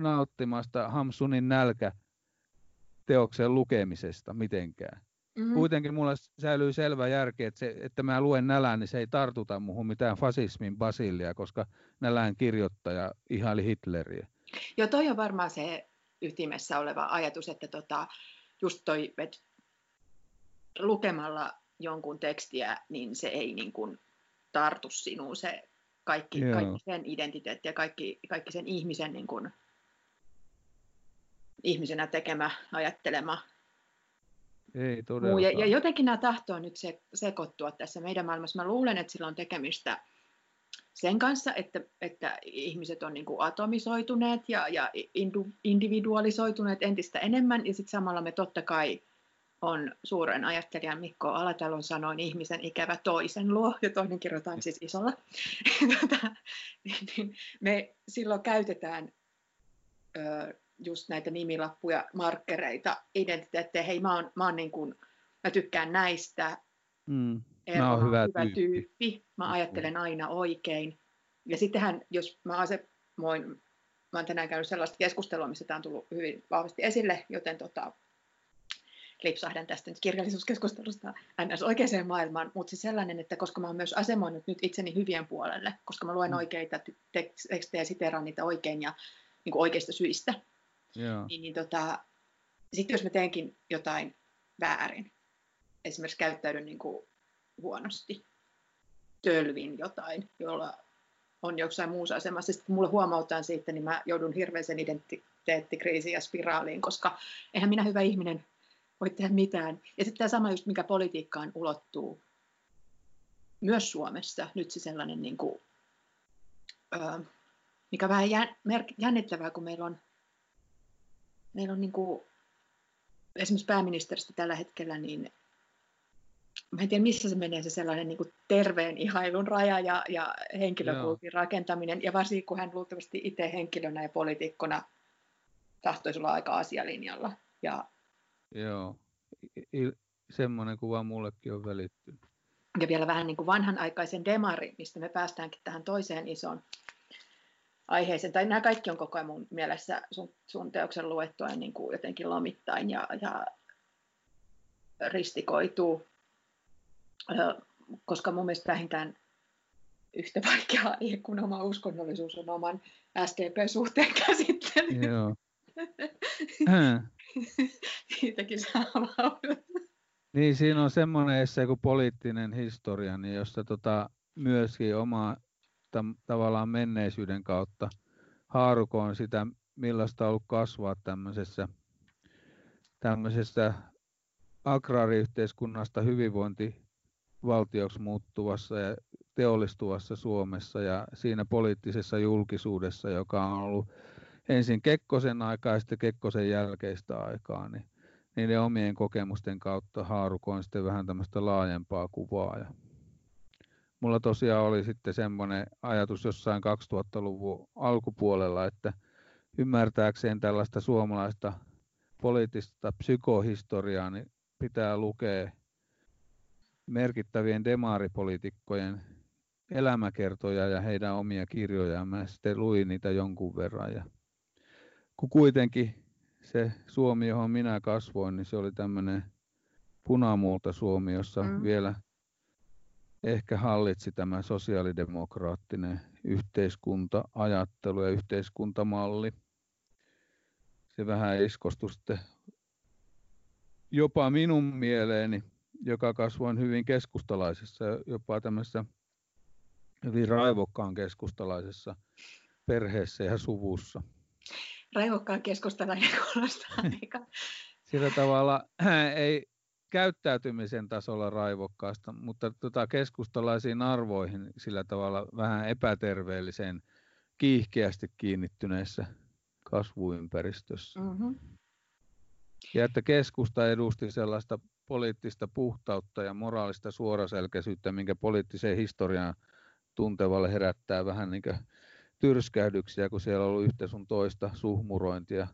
nauttimasta Hamsunin nälkä teoksen lukemisesta mitenkään. Mm-hmm. Kuitenkin mulla säilyy selvä järki, että, se, että mä luen nälän, niin se ei tartuta muuhun mitään fasismin basillia, koska nälän kirjoittaja ihaili Hitleriä. Joo, toi on varmaan se ytimessä oleva ajatus, että tota, just toi, että lukemalla jonkun tekstiä, niin se ei niin kuin tartu sinuun se kaikki, kaikki sen identiteetti ja kaikki, kaikki sen ihmisen niin kuin, ihmisenä tekemä, ajattelema ei todellakaan. Ja, ja jotenkin nämä tahtoo nyt se, sekoittua tässä meidän maailmassa. Mä luulen, että sillä on tekemistä sen kanssa, että, että ihmiset on niin kuin atomisoituneet ja, ja individualisoituneet entistä enemmän, ja sitten samalla me totta kai on suuren ajattelijan Mikko Alatalon sanoin ihmisen ikävä toisen luo, ja toinen kirjoitetaan siis isolla. Tota, niin, niin me silloin käytetään ö, just näitä nimilappuja, markkereita, identiteettejä. Hei, mä, oon, mä, oon niin kuin, mä tykkään näistä. Mm. Mä oon hyvä, hyvä tyyppi. tyyppi. Mä ajattelen aina oikein. Ja sittenhän, jos mä asemoin, mä oon tänään käynyt sellaista keskustelua, missä tämä on tullut hyvin vahvasti esille, joten tota, lipsahdan tästä nyt kirjallisuuskeskustelusta ns. oikeaan maailmaan, mutta siis sellainen, että koska mä oon myös asemoinut nyt itseni hyvien puolelle, koska mä luen mm. oikeita tekstejä siteraan niitä oikein ja niin kuin oikeista syistä, niin, niin tota, sitten jos mä teenkin jotain väärin, esimerkiksi käyttäydyn niin kuin huonosti, tölvin jotain, jolla on jossain muussa asemassa, sitten kun mulle huomautaan siitä, niin mä joudun hirveäseen identiteettikriisiin ja spiraaliin, koska eihän minä hyvä ihminen voi tehdä mitään. Ja sitten tämä sama just, mikä politiikkaan ulottuu myös Suomessa, nyt se sellainen, niin kuin, mikä vähän jännittävää, kun meillä on meillä on niin kuin, esimerkiksi pääministeristä tällä hetkellä, niin mä en tiedä missä se menee se sellainen niin kuin terveen ihailun raja ja, ja henkilökultin rakentaminen, ja varsinkin kun hän luultavasti itse henkilönä ja poliitikkona tahtoisi olla aika asialinjalla. Ja, Joo, I, semmoinen kuva mullekin on välittynyt. Ja vielä vähän niin kuin vanhanaikaisen demari, mistä me päästäänkin tähän toiseen isoon aiheeseen, tai nämä kaikki on koko ajan mun mielessä sun, sun teoksen luettua niin kuin jotenkin lomittain, ja, ja ristikoituu, koska mun mielestä vähintään yhtä vaikeaa ei kun oma uskonnollisuus on oman STP-suhteen käsittely. Joo. Siitäkin saa Niin, siinä on semmoinen esse kuin poliittinen historia, niin jossa tota, myöskin oma tam, tavallaan menneisyyden kautta haarukoon sitä, millaista on ollut kasvaa tämmöisessä, tämmöisessä agraariyhteiskunnasta hyvinvointivaltioksi muuttuvassa ja teollistuvassa Suomessa ja siinä poliittisessa julkisuudessa, joka on ollut ensin Kekkosen aikaa ja sitten Kekkosen jälkeistä aikaa, niin niiden omien kokemusten kautta haarukoin sitten vähän tämmöistä laajempaa kuvaa. Ja mulla tosiaan oli sitten semmoinen ajatus jossain 2000-luvun alkupuolella, että ymmärtääkseen tällaista suomalaista poliittista psykohistoriaa, niin pitää lukea merkittävien demaaripoliitikkojen elämäkertoja ja heidän omia kirjojaan. Mä sitten luin niitä jonkun verran. Ja kun kuitenkin se Suomi, johon minä kasvoin, niin se oli tämmöinen punamuulta Suomi, jossa mm. vielä ehkä hallitsi tämä sosiaalidemokraattinen yhteiskunta-ajattelu ja yhteiskuntamalli. Se vähän iskostui sitten jopa minun mieleeni, joka kasvoin hyvin keskustalaisessa, jopa tämmöisessä hyvin raivokkaan keskustalaisessa perheessä ja suvussa. Raivokkaan keskustalainen kuulostaa aika. Sillä tavalla ei käyttäytymisen tasolla raivokkaasta, mutta tota keskustalaisiin arvoihin sillä tavalla vähän epäterveelliseen, kiihkeästi kiinnittyneessä kasvuympäristössä. Mm-hmm. Ja että keskusta edusti sellaista poliittista puhtautta ja moraalista suoraselkäisyyttä, minkä poliittiseen historiaan tuntevalle herättää vähän niin tyrskähdyksiä, kun siellä on ollut yhtä sun toista suhmurointia.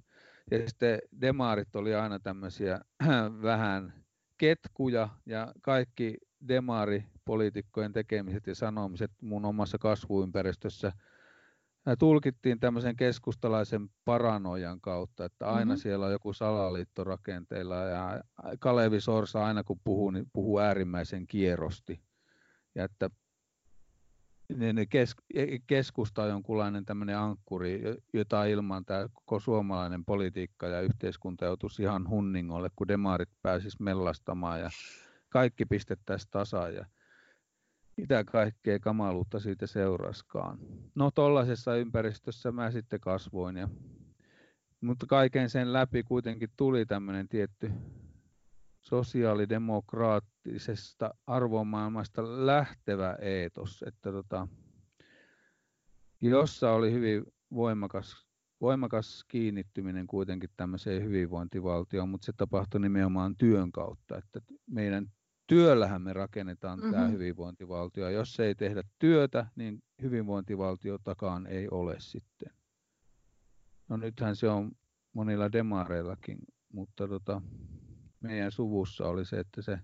Ja sitten demaarit oli aina tämmöisiä vähän ketkuja ja kaikki demaaripoliitikkojen tekemiset ja sanomiset mun omassa kasvuympäristössä tulkittiin tämmöisen keskustalaisen paranoian kautta, että aina mm-hmm. siellä on joku salaliitto rakenteilla ja Kalevi Sorsa aina kun puhuu, niin puhuu äärimmäisen kierrosti. Ja että kes, keskusta on jonkunlainen tämmöinen ankkuri, jota ilman tämä koko suomalainen politiikka ja yhteiskunta joutuisi ihan hunningolle, kun demarit pääsis mellastamaan ja kaikki pistettäisiin tasaan ja mitä kaikkea kamaluutta siitä seuraskaan. No tuollaisessa ympäristössä mä sitten kasvoin ja mutta kaiken sen läpi kuitenkin tuli tämmöinen tietty sosiaalidemokraattisesta arvomaailmasta lähtevä eetos, että tota, jossa oli hyvin voimakas, voimakas kiinnittyminen kuitenkin tämmöiseen hyvinvointivaltioon, mutta se tapahtui nimenomaan työn kautta, että meidän työllähän me rakennetaan mm-hmm. tämä hyvinvointivaltio. Jos ei tehdä työtä, niin hyvinvointivaltiotakaan ei ole sitten. No nythän se on monilla demareillakin, mutta tota, meidän suvussa oli se, että se,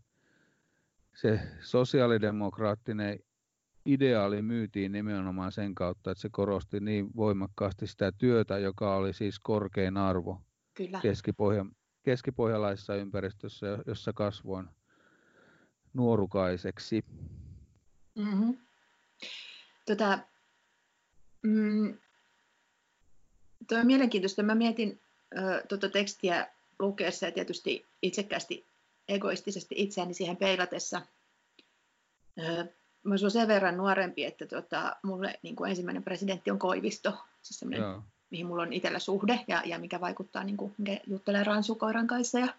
se sosiaalidemokraattinen ideaali myytiin nimenomaan sen kautta, että se korosti niin voimakkaasti sitä työtä, joka oli siis korkein arvo Kyllä. Keskipohja, keskipohjalaisessa ympäristössä, jossa kasvoin nuorukaiseksi. Mm-hmm. Tota, mm, on mielenkiintoista. Mä mietin äh, tuota tekstiä lukeessa ja tietysti itsekkäästi egoistisesti itseäni siihen peilatessa. Mä olen sen verran nuorempi, että tota, mulle niin kuin ensimmäinen presidentti on Koivisto, siis mihin mulla on itsellä suhde ja, ja mikä vaikuttaa, niin kuin, mikä juttelee ransukoiran kanssa ja,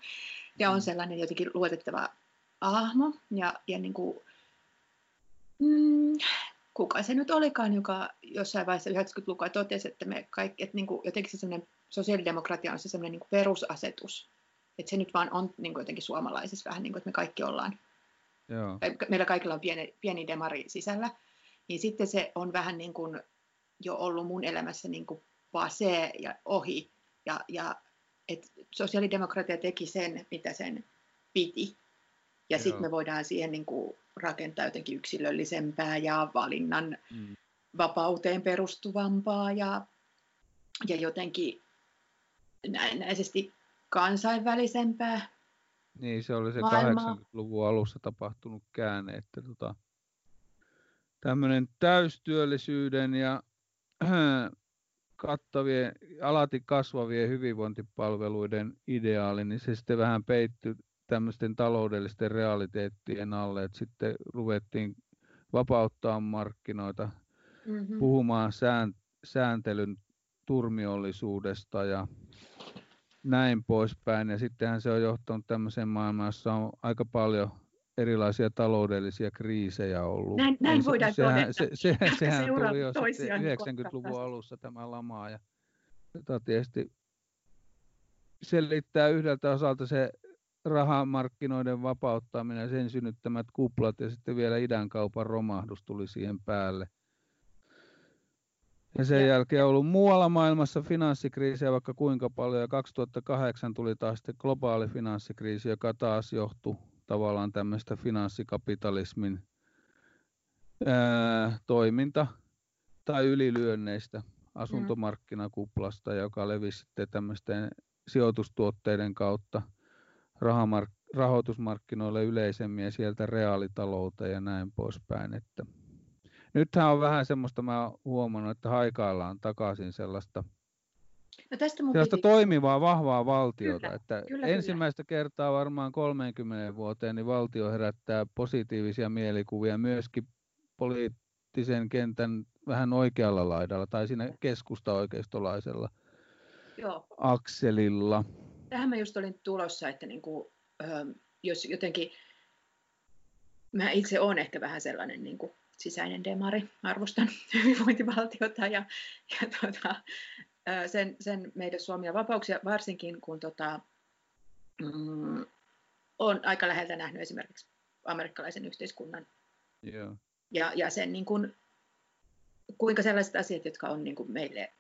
ja on mm. sellainen jotenkin luotettava hahmo ja, ja niin kuin, mm, kuka se nyt olikaan, joka jossain vaiheessa 90-lukua totesi, että me kaikki, että niin kuin, jotenkin se sellainen sosiaalidemokratia on se sellainen niin perusasetus, että se nyt vaan on niin kuin jotenkin suomalaisessa vähän niin kuin, että me kaikki ollaan, Joo. meillä kaikilla on pieni, pieni demari sisällä, niin sitten se on vähän niin kuin jo ollut mun elämässä niin kuin pase ja ohi, ja, ja että sosiaalidemokratia teki sen, mitä sen piti, ja sitten me voidaan siihen niin kuin rakentaa jotenkin yksilöllisempää ja valinnan mm. vapauteen perustuvampaa ja, ja jotenkin näennäisesti kansainvälisempää Niin, se oli se maailmaa. 80-luvun alussa tapahtunut käänne, että tota, tämmöinen täystyöllisyyden ja kattavien, alati kasvavien hyvinvointipalveluiden ideaali, niin se sitten vähän peittyi tämmöisten taloudellisten realiteettien alle, että sitten ruvettiin vapauttaa markkinoita, mm-hmm. puhumaan sään, sääntelyn turmiollisuudesta ja näin poispäin. Ja sittenhän se on johtanut tämmöiseen maailmaan, jossa on aika paljon erilaisia taloudellisia kriisejä ollut. Näin, näin voidaan sehän, todeta. Se, se, sehän tuli jo 90-luvun alussa tämä lama. Ja, tota, tietysti selittää yhdeltä osalta se rahamarkkinoiden vapauttaminen ja sen synnyttämät kuplat ja sitten vielä idän kaupan romahdus tuli siihen päälle. Ja sen ja. jälkeen on ollut muualla maailmassa finanssikriisiä vaikka kuinka paljon ja 2008 tuli taas sitten globaali finanssikriisi, joka taas johtui tavallaan tämmöistä finanssikapitalismin ää, toiminta tai ylilyönneistä asuntomarkkinakuplasta, joka levisi sitten tämmöisten sijoitustuotteiden kautta rahamark- rahoitusmarkkinoille yleisemmin ja sieltä reaalitalouteen ja näin poispäin. Että nythän on vähän semmoista, mä oon huomannut, että haikaillaan takaisin sellaista No tästä mun piti... toimivaa, vahvaa valtiota. Kyllä, että kyllä, ensimmäistä kyllä. kertaa varmaan 30 vuoteen niin valtio herättää positiivisia mielikuvia myöskin poliittisen kentän vähän oikealla laidalla tai siinä keskusta oikeistolaisella Joo. akselilla. Tähän mä just olin tulossa, että niin kuin, jos jotenkin, mä itse olen ehkä vähän sellainen niin kuin sisäinen demari, arvostan hyvinvointivaltiota ja, ja tuota, sen, sen meidän Suomia vapauksia, varsinkin kun tota, mm, on aika läheltä nähnyt esimerkiksi amerikkalaisen yhteiskunnan yeah. ja, ja sen niin kuin, kuinka sellaiset asiat, jotka on niin kuin meille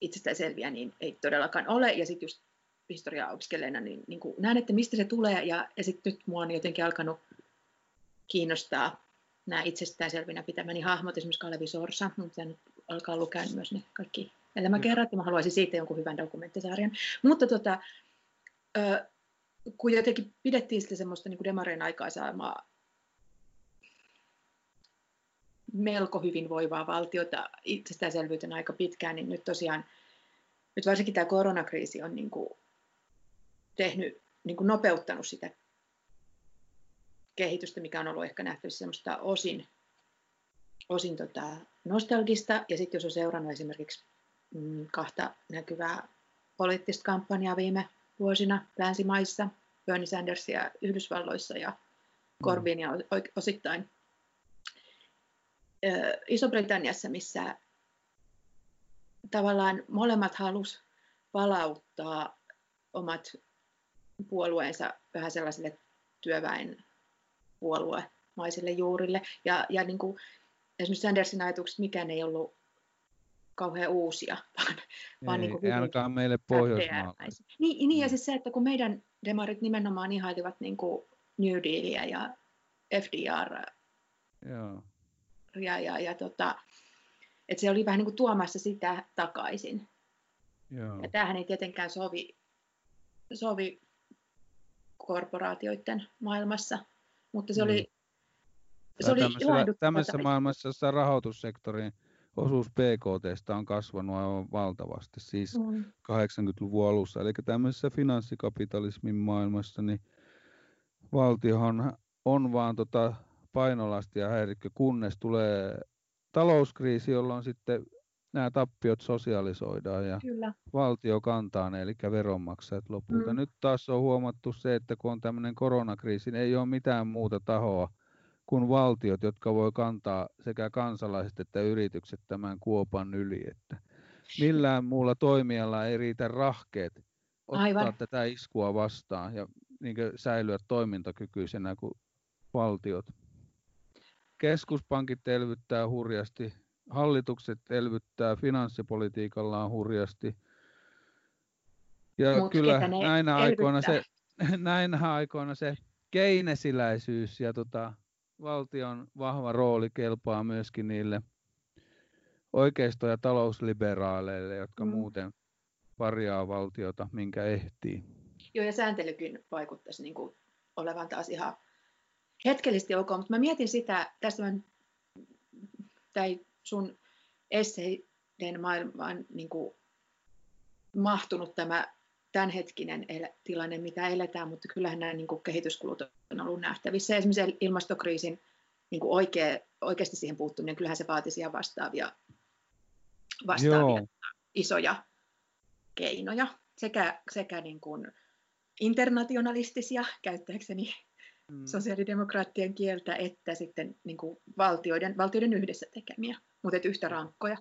itsestään selviä, niin ei todellakaan ole. Ja sitten just historiaa opiskelijana, niin, niin kuin näen, että mistä se tulee. Ja, ja sitten nyt mua on jotenkin alkanut kiinnostaa nämä itsestään selvinä pitämäni hahmot, esimerkiksi Kalevi Sorsa, mutta nyt alkaa lukea myös ne kaikki elämäkerrat, ja mä haluaisin siitä jonkun hyvän dokumenttisarjan. Mutta tota, kun jotenkin pidettiin sitä semmoista niin demareen aikaansaamaa melko hyvinvoivaa valtiota itsestäänselvyytenä aika pitkään, niin nyt tosiaan, nyt varsinkin tämä koronakriisi on niin kuin tehnyt, niin kuin nopeuttanut sitä kehitystä, mikä on ollut ehkä nähtävissä semmoista osin, osin tota nostalgista. Ja sitten jos on seurannut esimerkiksi mm, kahta näkyvää poliittista kampanjaa viime vuosina länsimaissa, Bernie Sandersia Yhdysvalloissa ja Corbynia mm. osittain Iso-Britanniassa, missä tavallaan molemmat halus palauttaa omat puolueensa vähän sellaisille työväen puoluemaisille juurille. Ja, ja niin kuin, esimerkiksi Sandersin ajatukset mikään ei ollut kauhean uusia, vaan, ei, vaan niin kuin ainakaan meille Pohjoismaalta. Niin, niin, ja mm. siis se, että kun meidän demarit nimenomaan ihailivat niin kuin New Dealia ja FDR Joo. ja, ja, ja tota, että se oli vähän niin kuin tuomassa sitä takaisin. Joo. Ja tämähän ei tietenkään sovi, sovi korporaatioiden maailmassa, mutta se oli, mm. se oli tämmöisessä, tämmöisessä maailmassa, jossa rahoitussektorin osuus PKT on kasvanut aivan valtavasti, siis mm. 80-luvun alussa. Eli tämmöisessä finanssikapitalismin maailmassa niin valtiohan on vaan tota painolasti ja häirikkö, kunnes tulee talouskriisi, jolloin sitten nämä tappiot sosialisoidaan ja Kyllä. valtio kantaa ne, eli veronmaksajat lopulta. Mm. Nyt taas on huomattu se, että kun on tämmöinen koronakriisi, niin ei ole mitään muuta tahoa kuin valtiot, jotka voi kantaa sekä kansalaiset että yritykset tämän kuopan yli. Että millään muulla toimijalla ei riitä rahkeet ottaa Aivan. tätä iskua vastaan ja niin säilyä toimintakykyisenä kuin valtiot. Keskuspankit elvyttää hurjasti, hallitukset elvyttää finanssipolitiikallaan hurjasti. Ja Mut kyllä näinä aikoina, se, näinä aikoina se keinesiläisyys ja tota, valtion vahva rooli kelpaa myöskin niille oikeisto- ja talousliberaaleille, jotka mm. muuten parjaa valtiota, minkä ehtii. Joo, ja sääntelykin vaikuttaisi niin kuin olevan taas ihan hetkellisesti ok, mutta mä mietin sitä, tästä mä, tai sun esseiden maailmaan niin kuin mahtunut tämä tämänhetkinen el- tilanne, mitä eletään, mutta kyllähän nämä niin kuin kehityskulut on ollut nähtävissä. Esimerkiksi ilmastokriisin niin kuin oikea, oikeasti siihen puuttuminen, kyllähän se vaatisi ihan vastaavia, vastaavia isoja keinoja, sekä, sekä niin kuin internationalistisia, käyttääkseni mm. sosiaalidemokraattien kieltä, että sitten niin kuin valtioiden, valtioiden yhdessä tekemiä, mutta yhtä rankkoja.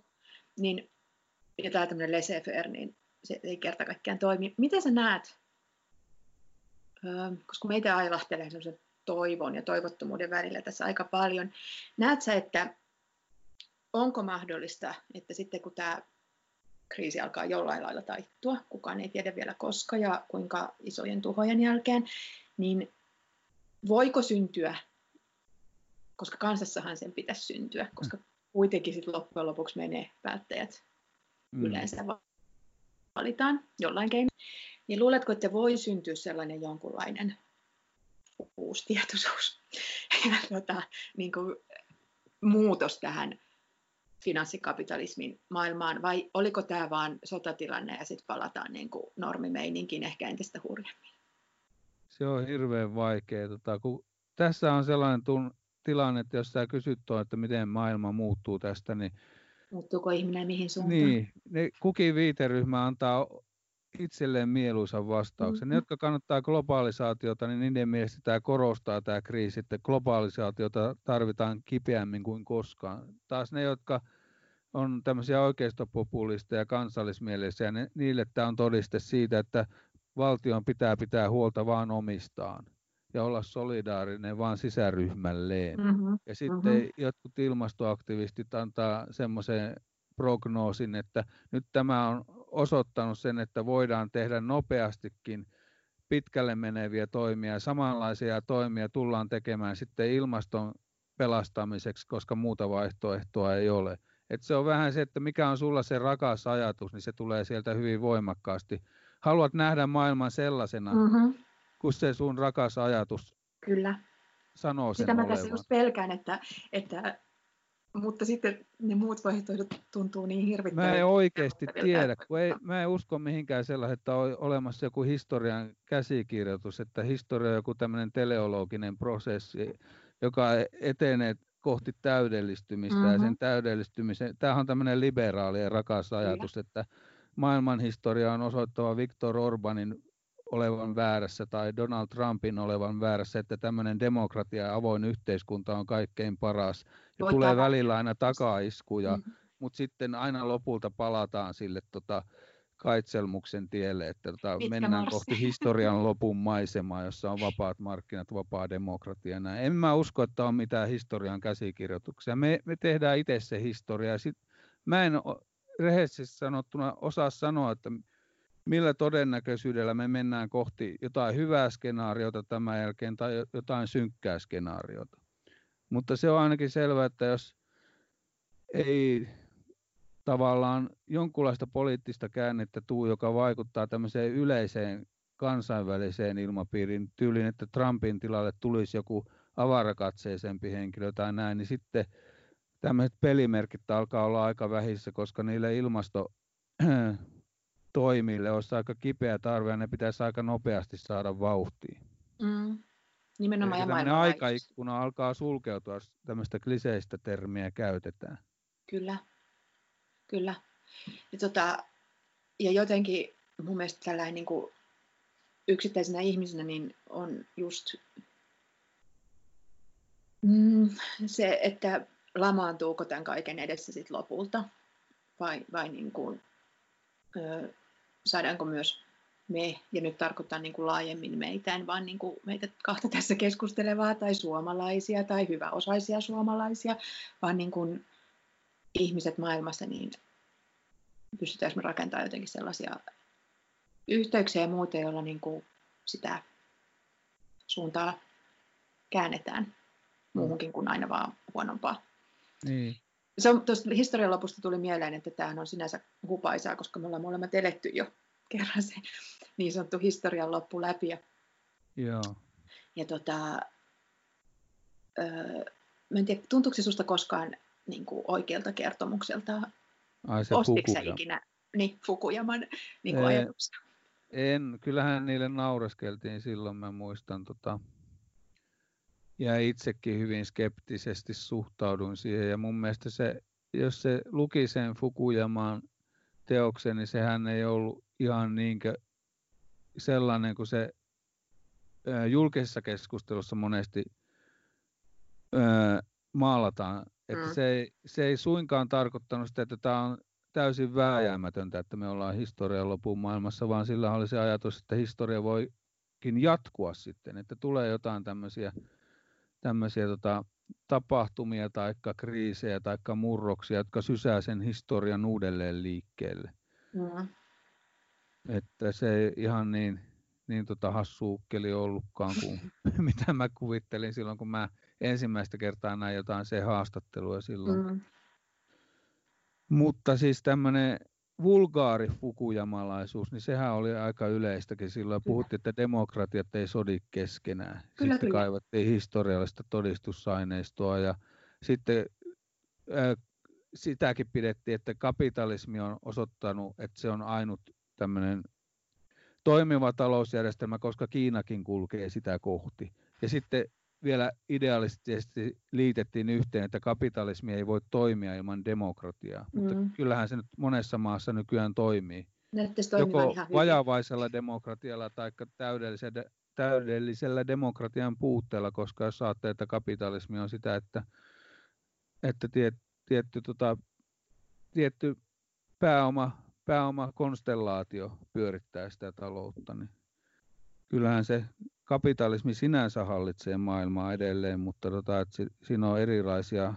Niin, ja tämä tämmöinen laissez-faire, niin se ei kerta kaikkiaan toimi. Miten sä näet, koska meitä ailahtelee semmoisen toivon ja toivottomuuden välillä tässä aika paljon, näet sä, että onko mahdollista, että sitten kun tämä kriisi alkaa jollain lailla taittua, kukaan ei tiedä vielä koska ja kuinka isojen tuhojen jälkeen, niin voiko syntyä, koska kansassahan sen pitäisi syntyä, koska kuitenkin sitten loppujen lopuksi menee päättäjät mm. yleensä valitaan jollain keinoin, niin luuletko, että voi syntyä sellainen jonkunlainen uusi tietoisuus ja tota, niin kuin muutos tähän finanssikapitalismin maailmaan, vai oliko tämä vain sotatilanne ja sitten palataan niin kuin normimeininkin ehkä entistä hurjemmin? Se on hirveän vaikea. Tota, kun tässä on sellainen tun, tilanne, että jos sä kysyt tuon, että miten maailma muuttuu tästä, niin Muuttuuko ihminen mihin suuntaan? Niin, ne, kukin viiteryhmä antaa itselleen mieluisan vastauksen. Mm-hmm. Ne, jotka kannattaa globalisaatiota, niin niiden mielestä tämä korostaa tämä kriisi, että globalisaatiota tarvitaan kipeämmin kuin koskaan. Taas ne, jotka on tämmöisiä oikeistopopulisteja ja kansallismielisiä, ne, niille tämä on todiste siitä, että valtion pitää pitää huolta vaan omistaan ja olla solidaarinen vaan sisäryhmälleen. Mm-hmm. Ja sitten mm-hmm. jotkut ilmastoaktivistit antaa semmoisen prognoosin, että nyt tämä on osoittanut sen, että voidaan tehdä nopeastikin pitkälle meneviä toimia. Samanlaisia toimia tullaan tekemään sitten ilmaston pelastamiseksi, koska muuta vaihtoehtoa ei ole. Et se on vähän se, että mikä on sulla se rakas ajatus, niin se tulee sieltä hyvin voimakkaasti. Haluat nähdä maailman sellaisena, mm-hmm kun se sun rakas ajatus Kyllä. sanoo sen Sitä mä tässä just pelkään, että, että mutta sitten ne muut vaihtoehdot tuntuu niin hirvittävän. Mä en oikeasti tiedä, kun ei, mä en usko mihinkään sellaisen, että on olemassa joku historian käsikirjoitus, että historia on joku tämmöinen teleologinen prosessi, joka etenee kohti täydellistymistä mm-hmm. ja sen täydellistymisen, tämähän on tämmöinen liberaali ja rakas ajatus, Kyllä. että maailmanhistoria on osoittava Viktor Orbanin olevan väärässä tai Donald Trumpin olevan väärässä, että tämmöinen demokratia ja avoin yhteiskunta on kaikkein paras. Ja tulee tämä. välillä aina takaiskuja, mm-hmm. mutta sitten aina lopulta palataan sille tota, kaitselmuksen tielle, että tota, mennään marssi. kohti historian lopun maisemaa, jossa on vapaat markkinat, vapaa demokratia. Näin. En mä usko, että on mitään historian käsikirjoituksia. Me, me tehdään itse se historia. Sit, mä en rehellisesti sanottuna osaa sanoa, että millä todennäköisyydellä me mennään kohti jotain hyvää skenaariota tämän jälkeen tai jotain synkkää skenaariota. Mutta se on ainakin selvää, että jos ei tavallaan jonkunlaista poliittista käännettä tuu, joka vaikuttaa tämmöiseen yleiseen kansainväliseen ilmapiiriin, tyyliin, että Trumpin tilalle tulisi joku avarakatseisempi henkilö tai näin, niin sitten tämmöiset pelimerkit alkaa olla aika vähissä, koska niille ilmasto toimille olisi aika kipeä tarve ja ne pitäisi aika nopeasti saada vauhtiin. Mm. Nimenomaan Eli ja aikaikkuna alkaa sulkeutua, tämmöistä kliseistä termiä käytetään. Kyllä, kyllä. Ja, tota, ja jotenkin mun mielestä tällainen niin kuin yksittäisenä ihmisenä niin on just mm, se, että lamaantuuko tämän kaiken edessä sit lopulta vai, vai niin kuin, ö, saadaanko myös me, ja nyt tarkoitan niin kuin laajemmin meitä, en vaan niin kuin meitä kahta tässä keskustelevaa tai suomalaisia tai hyväosaisia suomalaisia, vaan niin kuin ihmiset maailmassa, niin pystytäänkö me rakentamaan jotenkin sellaisia yhteyksiä ja muuta, joilla niin kuin sitä suuntaa käännetään muuhunkin kuin aina vaan huonompaa. Niin. Se on, tuosta historian lopusta tuli mieleen, että tämähän on sinänsä hupaisaa, koska me ollaan molemmat eletty jo kerran se niin sanottu historian loppu läpi. Ja, Joo. ja tota, öö, mä en tiedä, tuntuuko se susta koskaan niin kuin oikealta kertomukselta? Ai se Ostitko Fukuja. ikinä niin, Fukuyaman niin kuin ajatuksia? En, kyllähän niille naureskeltiin silloin, mä muistan. Tota, ja itsekin hyvin skeptisesti suhtauduin siihen. Ja mun mielestä se, jos se luki sen Fukuyaman teoksen, niin sehän ei ollut ihan niinkö sellainen kuin se julkisessa keskustelussa monesti ö, maalataan. Että Mm. se, ei, se ei suinkaan tarkoittanut sitä, että tämä on täysin vääjäämätöntä, että me ollaan historian lopun maailmassa, vaan sillä oli se ajatus, että historia voikin jatkua sitten, että tulee jotain tämmöisiä, tämmöisiä tota, tapahtumia tai kriisejä tai murroksia, jotka sysää sen historian uudelleen liikkeelle. Mm. Että se ei ihan niin, niin tota hassuukkeli ollutkaan kuin mitä mä kuvittelin silloin, kun mä ensimmäistä kertaa näin jotain se haastattelua silloin. Mm. Mutta siis tämmöinen vulgaari fukujamalaisuus, niin sehän oli aika yleistäkin silloin. Kyllä. Puhuttiin, että demokratiat ei sodi keskenään. Kyllä, sitten kyllä. kaivattiin historiallista todistusaineistoa ja sitten äh, sitäkin pidettiin, että kapitalismi on osoittanut, että se on ainut tämmöinen toimiva talousjärjestelmä, koska Kiinakin kulkee sitä kohti. Ja sitten vielä idealistisesti liitettiin yhteen, että kapitalismi ei voi toimia ilman demokratiaa. Mm. Mutta kyllähän se nyt monessa maassa nykyään toimii. Joko vajavaisella demokratialla tai täydellisellä, täydellisellä demokratian puutteella, koska jos saatte, että kapitalismi on sitä, että, että tiet, tietty, tota, tietty pääoma, pääomakonstellaatio pyörittää sitä taloutta, niin kyllähän se kapitalismi sinänsä hallitsee maailmaa edelleen, mutta tota, että si, siinä on erilaisia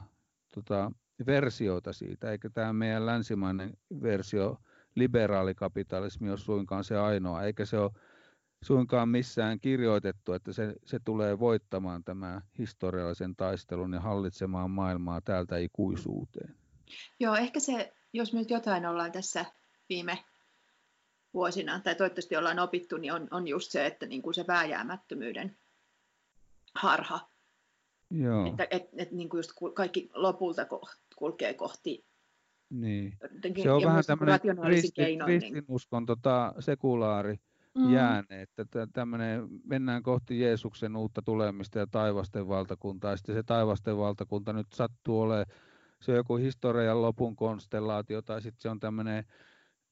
tota, versioita siitä, eikä tämä meidän länsimainen versio liberaalikapitalismi ole suinkaan se ainoa, eikä se ole suinkaan missään kirjoitettu, että se, se tulee voittamaan tämä historiallisen taistelun ja hallitsemaan maailmaa täältä ikuisuuteen. Joo, ehkä se, jos me nyt jotain ollaan tässä viime vuosina, tai toivottavasti ollaan opittu, niin on, on just se, että niin kuin se vääjäämättömyyden harha. Joo, Että et, et niin kuin just kaikki lopulta ko- kulkee kohti niin. jotenkin, Se on vähän tämmöinen rationaalisin kristi, keinoin. Niin, kristinuskon tota, sekulaari Mm. jääne, että tä- tämmöinen, mennään kohti Jeesuksen uutta tulemista ja taivasten valtakuntaa, ja sitten se taivasten valtakunta nyt sattuu olemaan, se on joku historian lopun konstellaatio, tai sitten se on tämmöinen,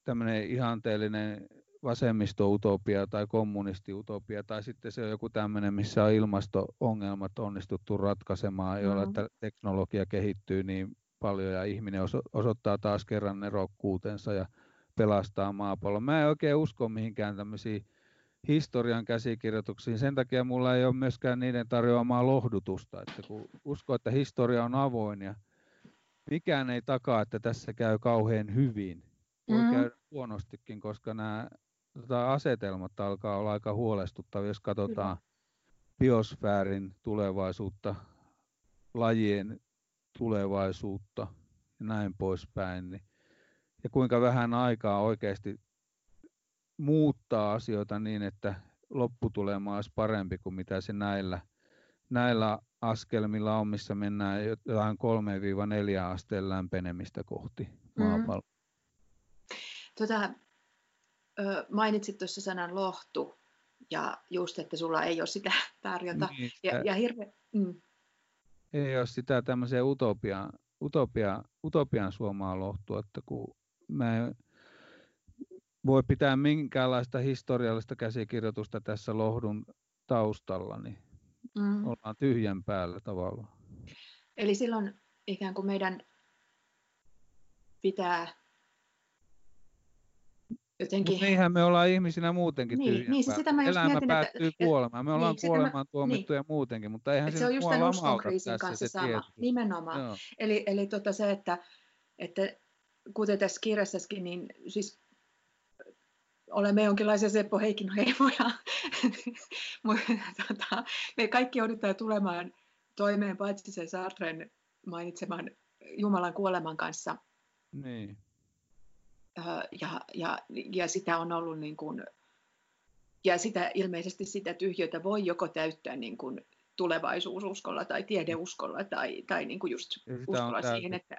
tämmöinen ihanteellinen vasemmisto-utopia tai kommunistiutopia, tai sitten se on joku tämmöinen, missä on ilmasto-ongelmat onnistuttu ratkaisemaan, jolla Mm. teknologia kehittyy niin paljon ja ihminen oso- osoittaa taas kerran nerokkuutensa ja pelastaa maapallon. Mä en oikein usko mihinkään tämmöisiin historian käsikirjoituksiin. Sen takia mulla ei ole myöskään niiden tarjoamaa lohdutusta, että kun usko, että historia on avoin ja mikään ei takaa, että tässä käy kauhean hyvin. Voi Mm. käydä huonostikin, koska nämä tota, asetelmat alkaa olla aika huolestuttavia, jos katsotaan biosfäärin tulevaisuutta, lajien tulevaisuutta ja näin poispäin. Niin, ja kuinka vähän aikaa oikeasti muuttaa asioita niin, että lopputulema olisi parempi kuin mitä se näillä, näillä askelmilla on, missä mennään jotain 3-4 asteen lämpenemistä kohti Mm. Tota, mainitsit tuossa sanan lohtu, ja just, että sulla ei ole sitä tarjota. Niin, Ja, ja hirve, mm, ei ole sitä tämmöiseen utopian, utopia, utopian suomaa lohtua, että kun mä en voi pitää minkäänlaista historiallista käsikirjoitusta tässä lohdun taustalla, niin mm. ollaan tyhjän päällä tavallaan. Eli silloin ikään kuin meidän pitää jotenkin... Mutta niinhän me ollaan ihmisinä muutenkin Niin, niin, siis sitä mä just Elämä mietin, että- päättyy että- kuolemaan. Me ollaan niin, sitä mä- kuolemaan tuomittuja muutenkin, mutta eihän se, se on just tämän uskonkriisin kanssa se sama, tietoisuus. nimenomaan. Joo. Eli, eli tota se, että, että kuten tässä kirjassakin, niin siis olemme jonkinlaisia Seppo Heikin heimoja. Mutta tota, me kaikki joudutaan tulemaan toimeen paitsi sen Sartren mainitseman Jumalan kuoleman kanssa. Niin. Ja, ja, ja sitä on ollut niin kuin, ja sitä, ilmeisesti sitä tyhjötä voi joko täyttää niin kuin tulevaisuususkolla tai tiedeuskolla tai, tai niin kuin just uskolla siihen, että...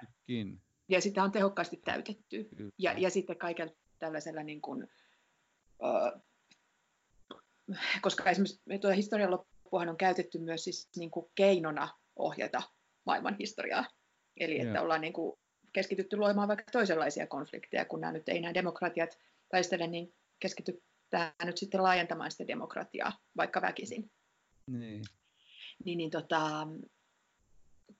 Ja sitä on tehokkaasti täytetty. Ja, ja sitten kaikella tällaisella niin kuin, koska esimerkiksi tuo historian loppuhan on käytetty myös siis niin kuin keinona ohjata maailman historiaa. Eli että ollaan niin kuin keskitytty luomaan vaikka toisenlaisia konflikteja, kun nämä nyt ei nämä demokratiat taistele, niin keskitytään nyt sitten laajentamaan sitä demokratiaa, vaikka väkisin. Niin. Niin, niin tota,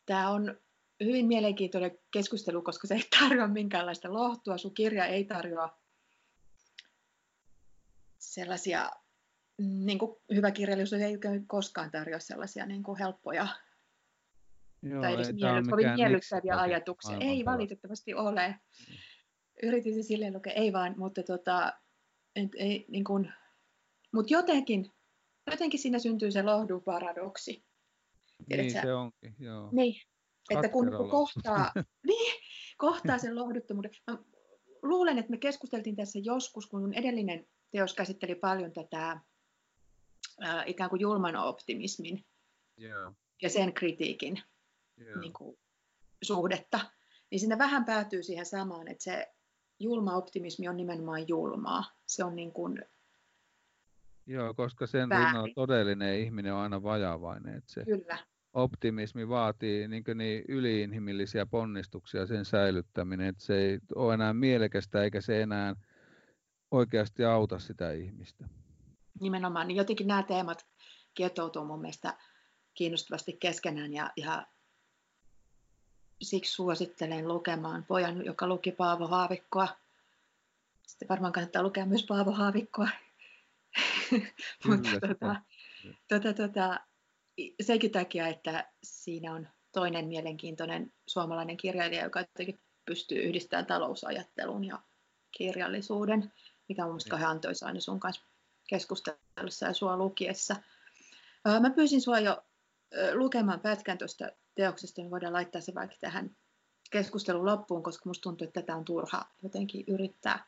tämä on hyvin mielenkiintoinen keskustelu, koska se ei tarjoa minkäänlaista lohtua. Sun kirja ei tarjoa sellaisia, niin kuin hyvä kirjallisuus ei koskaan tarjoa sellaisia niin kuin helppoja Joo, tai edes miele- kovin miellyttäviä ajatuksia. Ei valitettavasti ole. Mm. Yritin se silleen lukea, ei vaan, mutta tota, et, ei, niin kuin, mut jotenkin, jotenkin siinä syntyy se lohdun paradoksi. Niin sä? se onkin, joo. Niin, että kun, kun kohtaa, niin, kohtaa sen lohduttomuuden. Mä luulen, että me keskusteltiin tässä joskus, kun edellinen teos käsitteli paljon tätä äh, ikään kuin julman optimismin yeah. ja sen kritiikin yeah. niin kuin, suhdetta. Niin sinne vähän päätyy siihen samaan, että se julma optimismi on nimenomaan julmaa. Se on niin kuin Joo, koska sen rinnalla todellinen ihminen on aina vajavainen. Että se Kyllä. optimismi vaatii niin, niin yliinhimillisiä ponnistuksia sen säilyttäminen, että se ei ole enää mielekästä eikä se enää oikeasti auta sitä ihmistä. Nimenomaan, niin jotenkin nämä teemat kietoutuu mun mielestä kiinnostavasti keskenään ja, ja siksi suosittelen lukemaan pojan, joka luki Paavo Haavikkoa. Sitten varmaan kannattaa lukea myös Paavo Haavikkoa. Mutta tota, tota, tota, senkin takia, että siinä on toinen mielenkiintoinen suomalainen kirjailija, joka jotenkin pystyy yhdistämään talousajattelun ja kirjallisuuden, mikä on mielestäni kauhean antoisa aina sun kanssa keskustelussa ja sua lukiessa. Mä pyysin sua jo lukemaan pätkän tuosta teoksesta, niin voidaan laittaa se vaikka tähän keskustelun loppuun, koska musta tuntuu, että tätä on turha jotenkin yrittää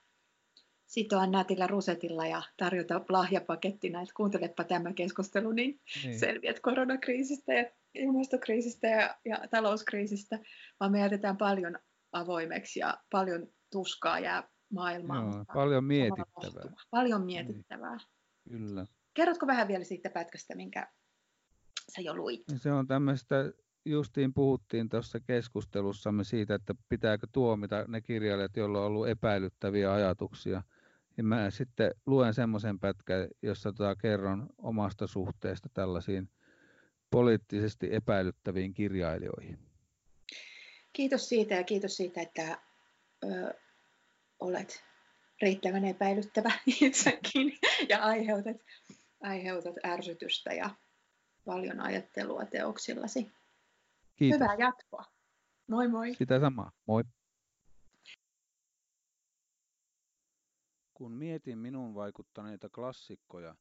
sitoa nätillä rusetilla ja tarjota lahjapakettina, että kuuntelepa tämä keskustelu, niin, niin. selviät koronakriisistä ja ilmastokriisistä ja, ja talouskriisistä, vaan me jätetään paljon avoimeksi ja paljon tuskaa jää maailmaan. Joo, paljon mietittävää. Paljon mietittävää. Niin. Kyllä. Kerrotko vähän vielä siitä pätkästä, minkä sä jo luit? Se on tämmöistä, justiin puhuttiin tuossa keskustelussamme siitä, että pitääkö tuomita ne kirjailijat, joilla on ollut epäilyttäviä ajatuksia. Ja mä sitten luen semmoisen pätkän, jossa tota kerron omasta suhteesta tällaisiin poliittisesti epäilyttäviin kirjailijoihin. Kiitos siitä ja kiitos siitä, että ö, olet riittävän epäilyttävä itsekin ja aiheutat, aiheutat ärsytystä ja paljon ajattelua teoksillasi. Kiitos. Hyvää jatkoa. Moi moi. Sitä samaa. Moi. Kun mietin minun vaikuttaneita klassikkoja,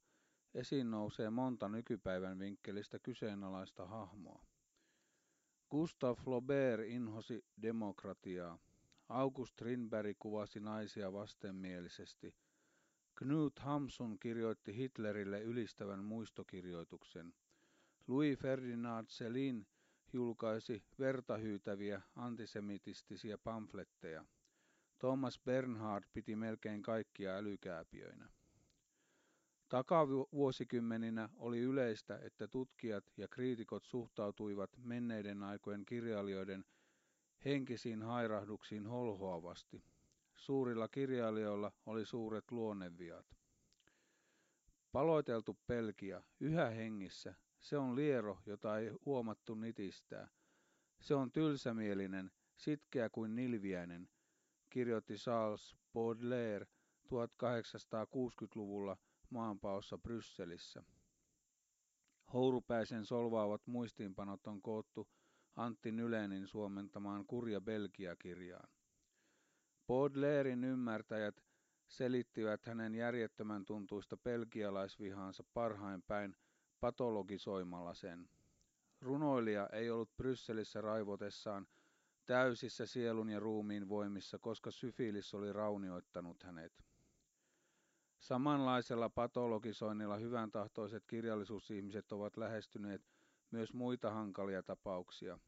esiin nousee monta nykypäivän vinkkelistä kyseenalaista hahmoa. Gustav Flaubert inhosi demokratiaa. August Strindberg kuvasi naisia vastenmielisesti. Knut Hamsun kirjoitti Hitlerille ylistävän muistokirjoituksen. Louis Ferdinand Selin julkaisi vertahyytäviä antisemitistisiä pamfletteja. Thomas Bernhard piti melkein kaikkia älykääpiöinä. Takavuosikymmeninä oli yleistä, että tutkijat ja kriitikot suhtautuivat menneiden aikojen kirjailijoiden henkisiin hairahduksiin holhoavasti. Suurilla kirjailijoilla oli suuret luonneviat. Paloiteltu pelkia, yhä hengissä, se on liero, jota ei huomattu nitistää. Se on tylsämielinen, sitkeä kuin nilviäinen, kirjoitti Charles Baudelaire 1860-luvulla maanpaossa Brysselissä. Hourupäisen solvaavat muistiinpanot on koottu Antti Nylenin suomentamaan Kurja Belgia-kirjaan. Baudelairein ymmärtäjät selittivät hänen järjettömän tuntuista pelkialaisvihaansa parhain päin patologisoimalla sen. Runoilija ei ollut Brysselissä raivotessaan täysissä sielun ja ruumiin voimissa, koska syfilis oli raunioittanut hänet. Samanlaisella patologisoinnilla hyvän tahtoiset kirjallisuusihmiset ovat lähestyneet myös muita hankalia tapauksia.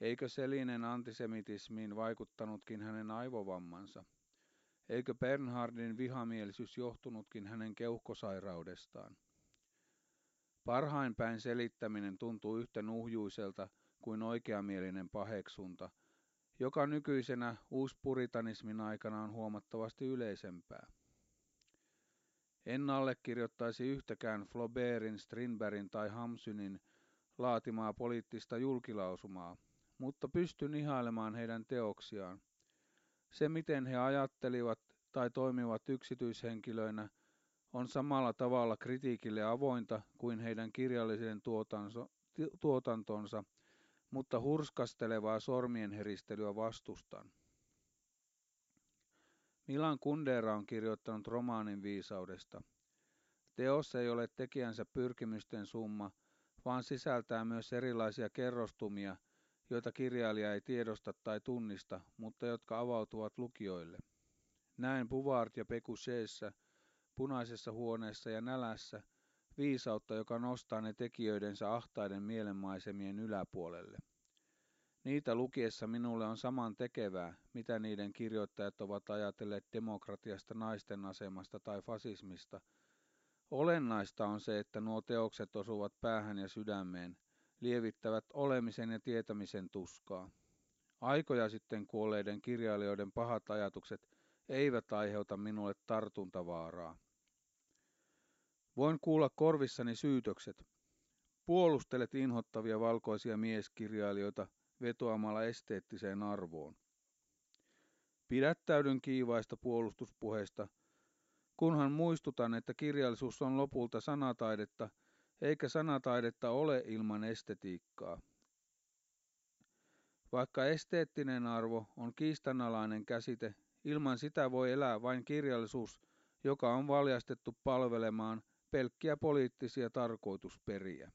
Eikö Selinen antisemitismiin vaikuttanutkin hänen aivovammansa? Eikö Bernhardin vihamielisyys johtunutkin hänen keuhkosairaudestaan? Parhain päin selittäminen tuntuu yhtä nuhjuiselta kuin oikeamielinen paheksunta, joka nykyisenä uuspuritanismin aikana on huomattavasti yleisempää. En allekirjoittaisi yhtäkään Flaubertin, Strindbergin tai Hamsynin laatimaa poliittista julkilausumaa, mutta pystyn ihailemaan heidän teoksiaan. Se, miten he ajattelivat tai toimivat yksityishenkilöinä, on samalla tavalla kritiikille avointa kuin heidän kirjallisen tuotantonsa, mutta hurskastelevaa sormien heristelyä vastustan. Milan Kundera on kirjoittanut romaanin viisaudesta. Teos ei ole tekijänsä pyrkimysten summa, vaan sisältää myös erilaisia kerrostumia, joita kirjailija ei tiedosta tai tunnista, mutta jotka avautuvat lukijoille. Näen Buvart ja Pekucheessa, punaisessa huoneessa ja nälässä, viisautta, joka nostaa ne tekijöidensä ahtaiden mielenmaisemien yläpuolelle. Niitä lukiessa minulle on saman tekevää, mitä niiden kirjoittajat ovat ajatelleet demokratiasta, naisten asemasta tai fasismista. Olennaista on se, että nuo teokset osuvat päähän ja sydämeen, lievittävät olemisen ja tietämisen tuskaa. Aikoja sitten kuolleiden kirjailijoiden pahat ajatukset eivät aiheuta minulle tartuntavaaraa. Voin kuulla korvissani syytökset. Puolustelet inhottavia valkoisia mieskirjailijoita – vetoamalla esteettiseen arvoon. Pidättäydyn kiivaista puolustuspuheista, kunhan muistutan, että kirjallisuus on lopulta sanataidetta, eikä sanataidetta ole ilman estetiikkaa. Vaikka esteettinen arvo on kiistanalainen käsite, ilman sitä voi elää vain kirjallisuus, joka on valjastettu palvelemaan pelkkiä poliittisia tarkoitusperiä.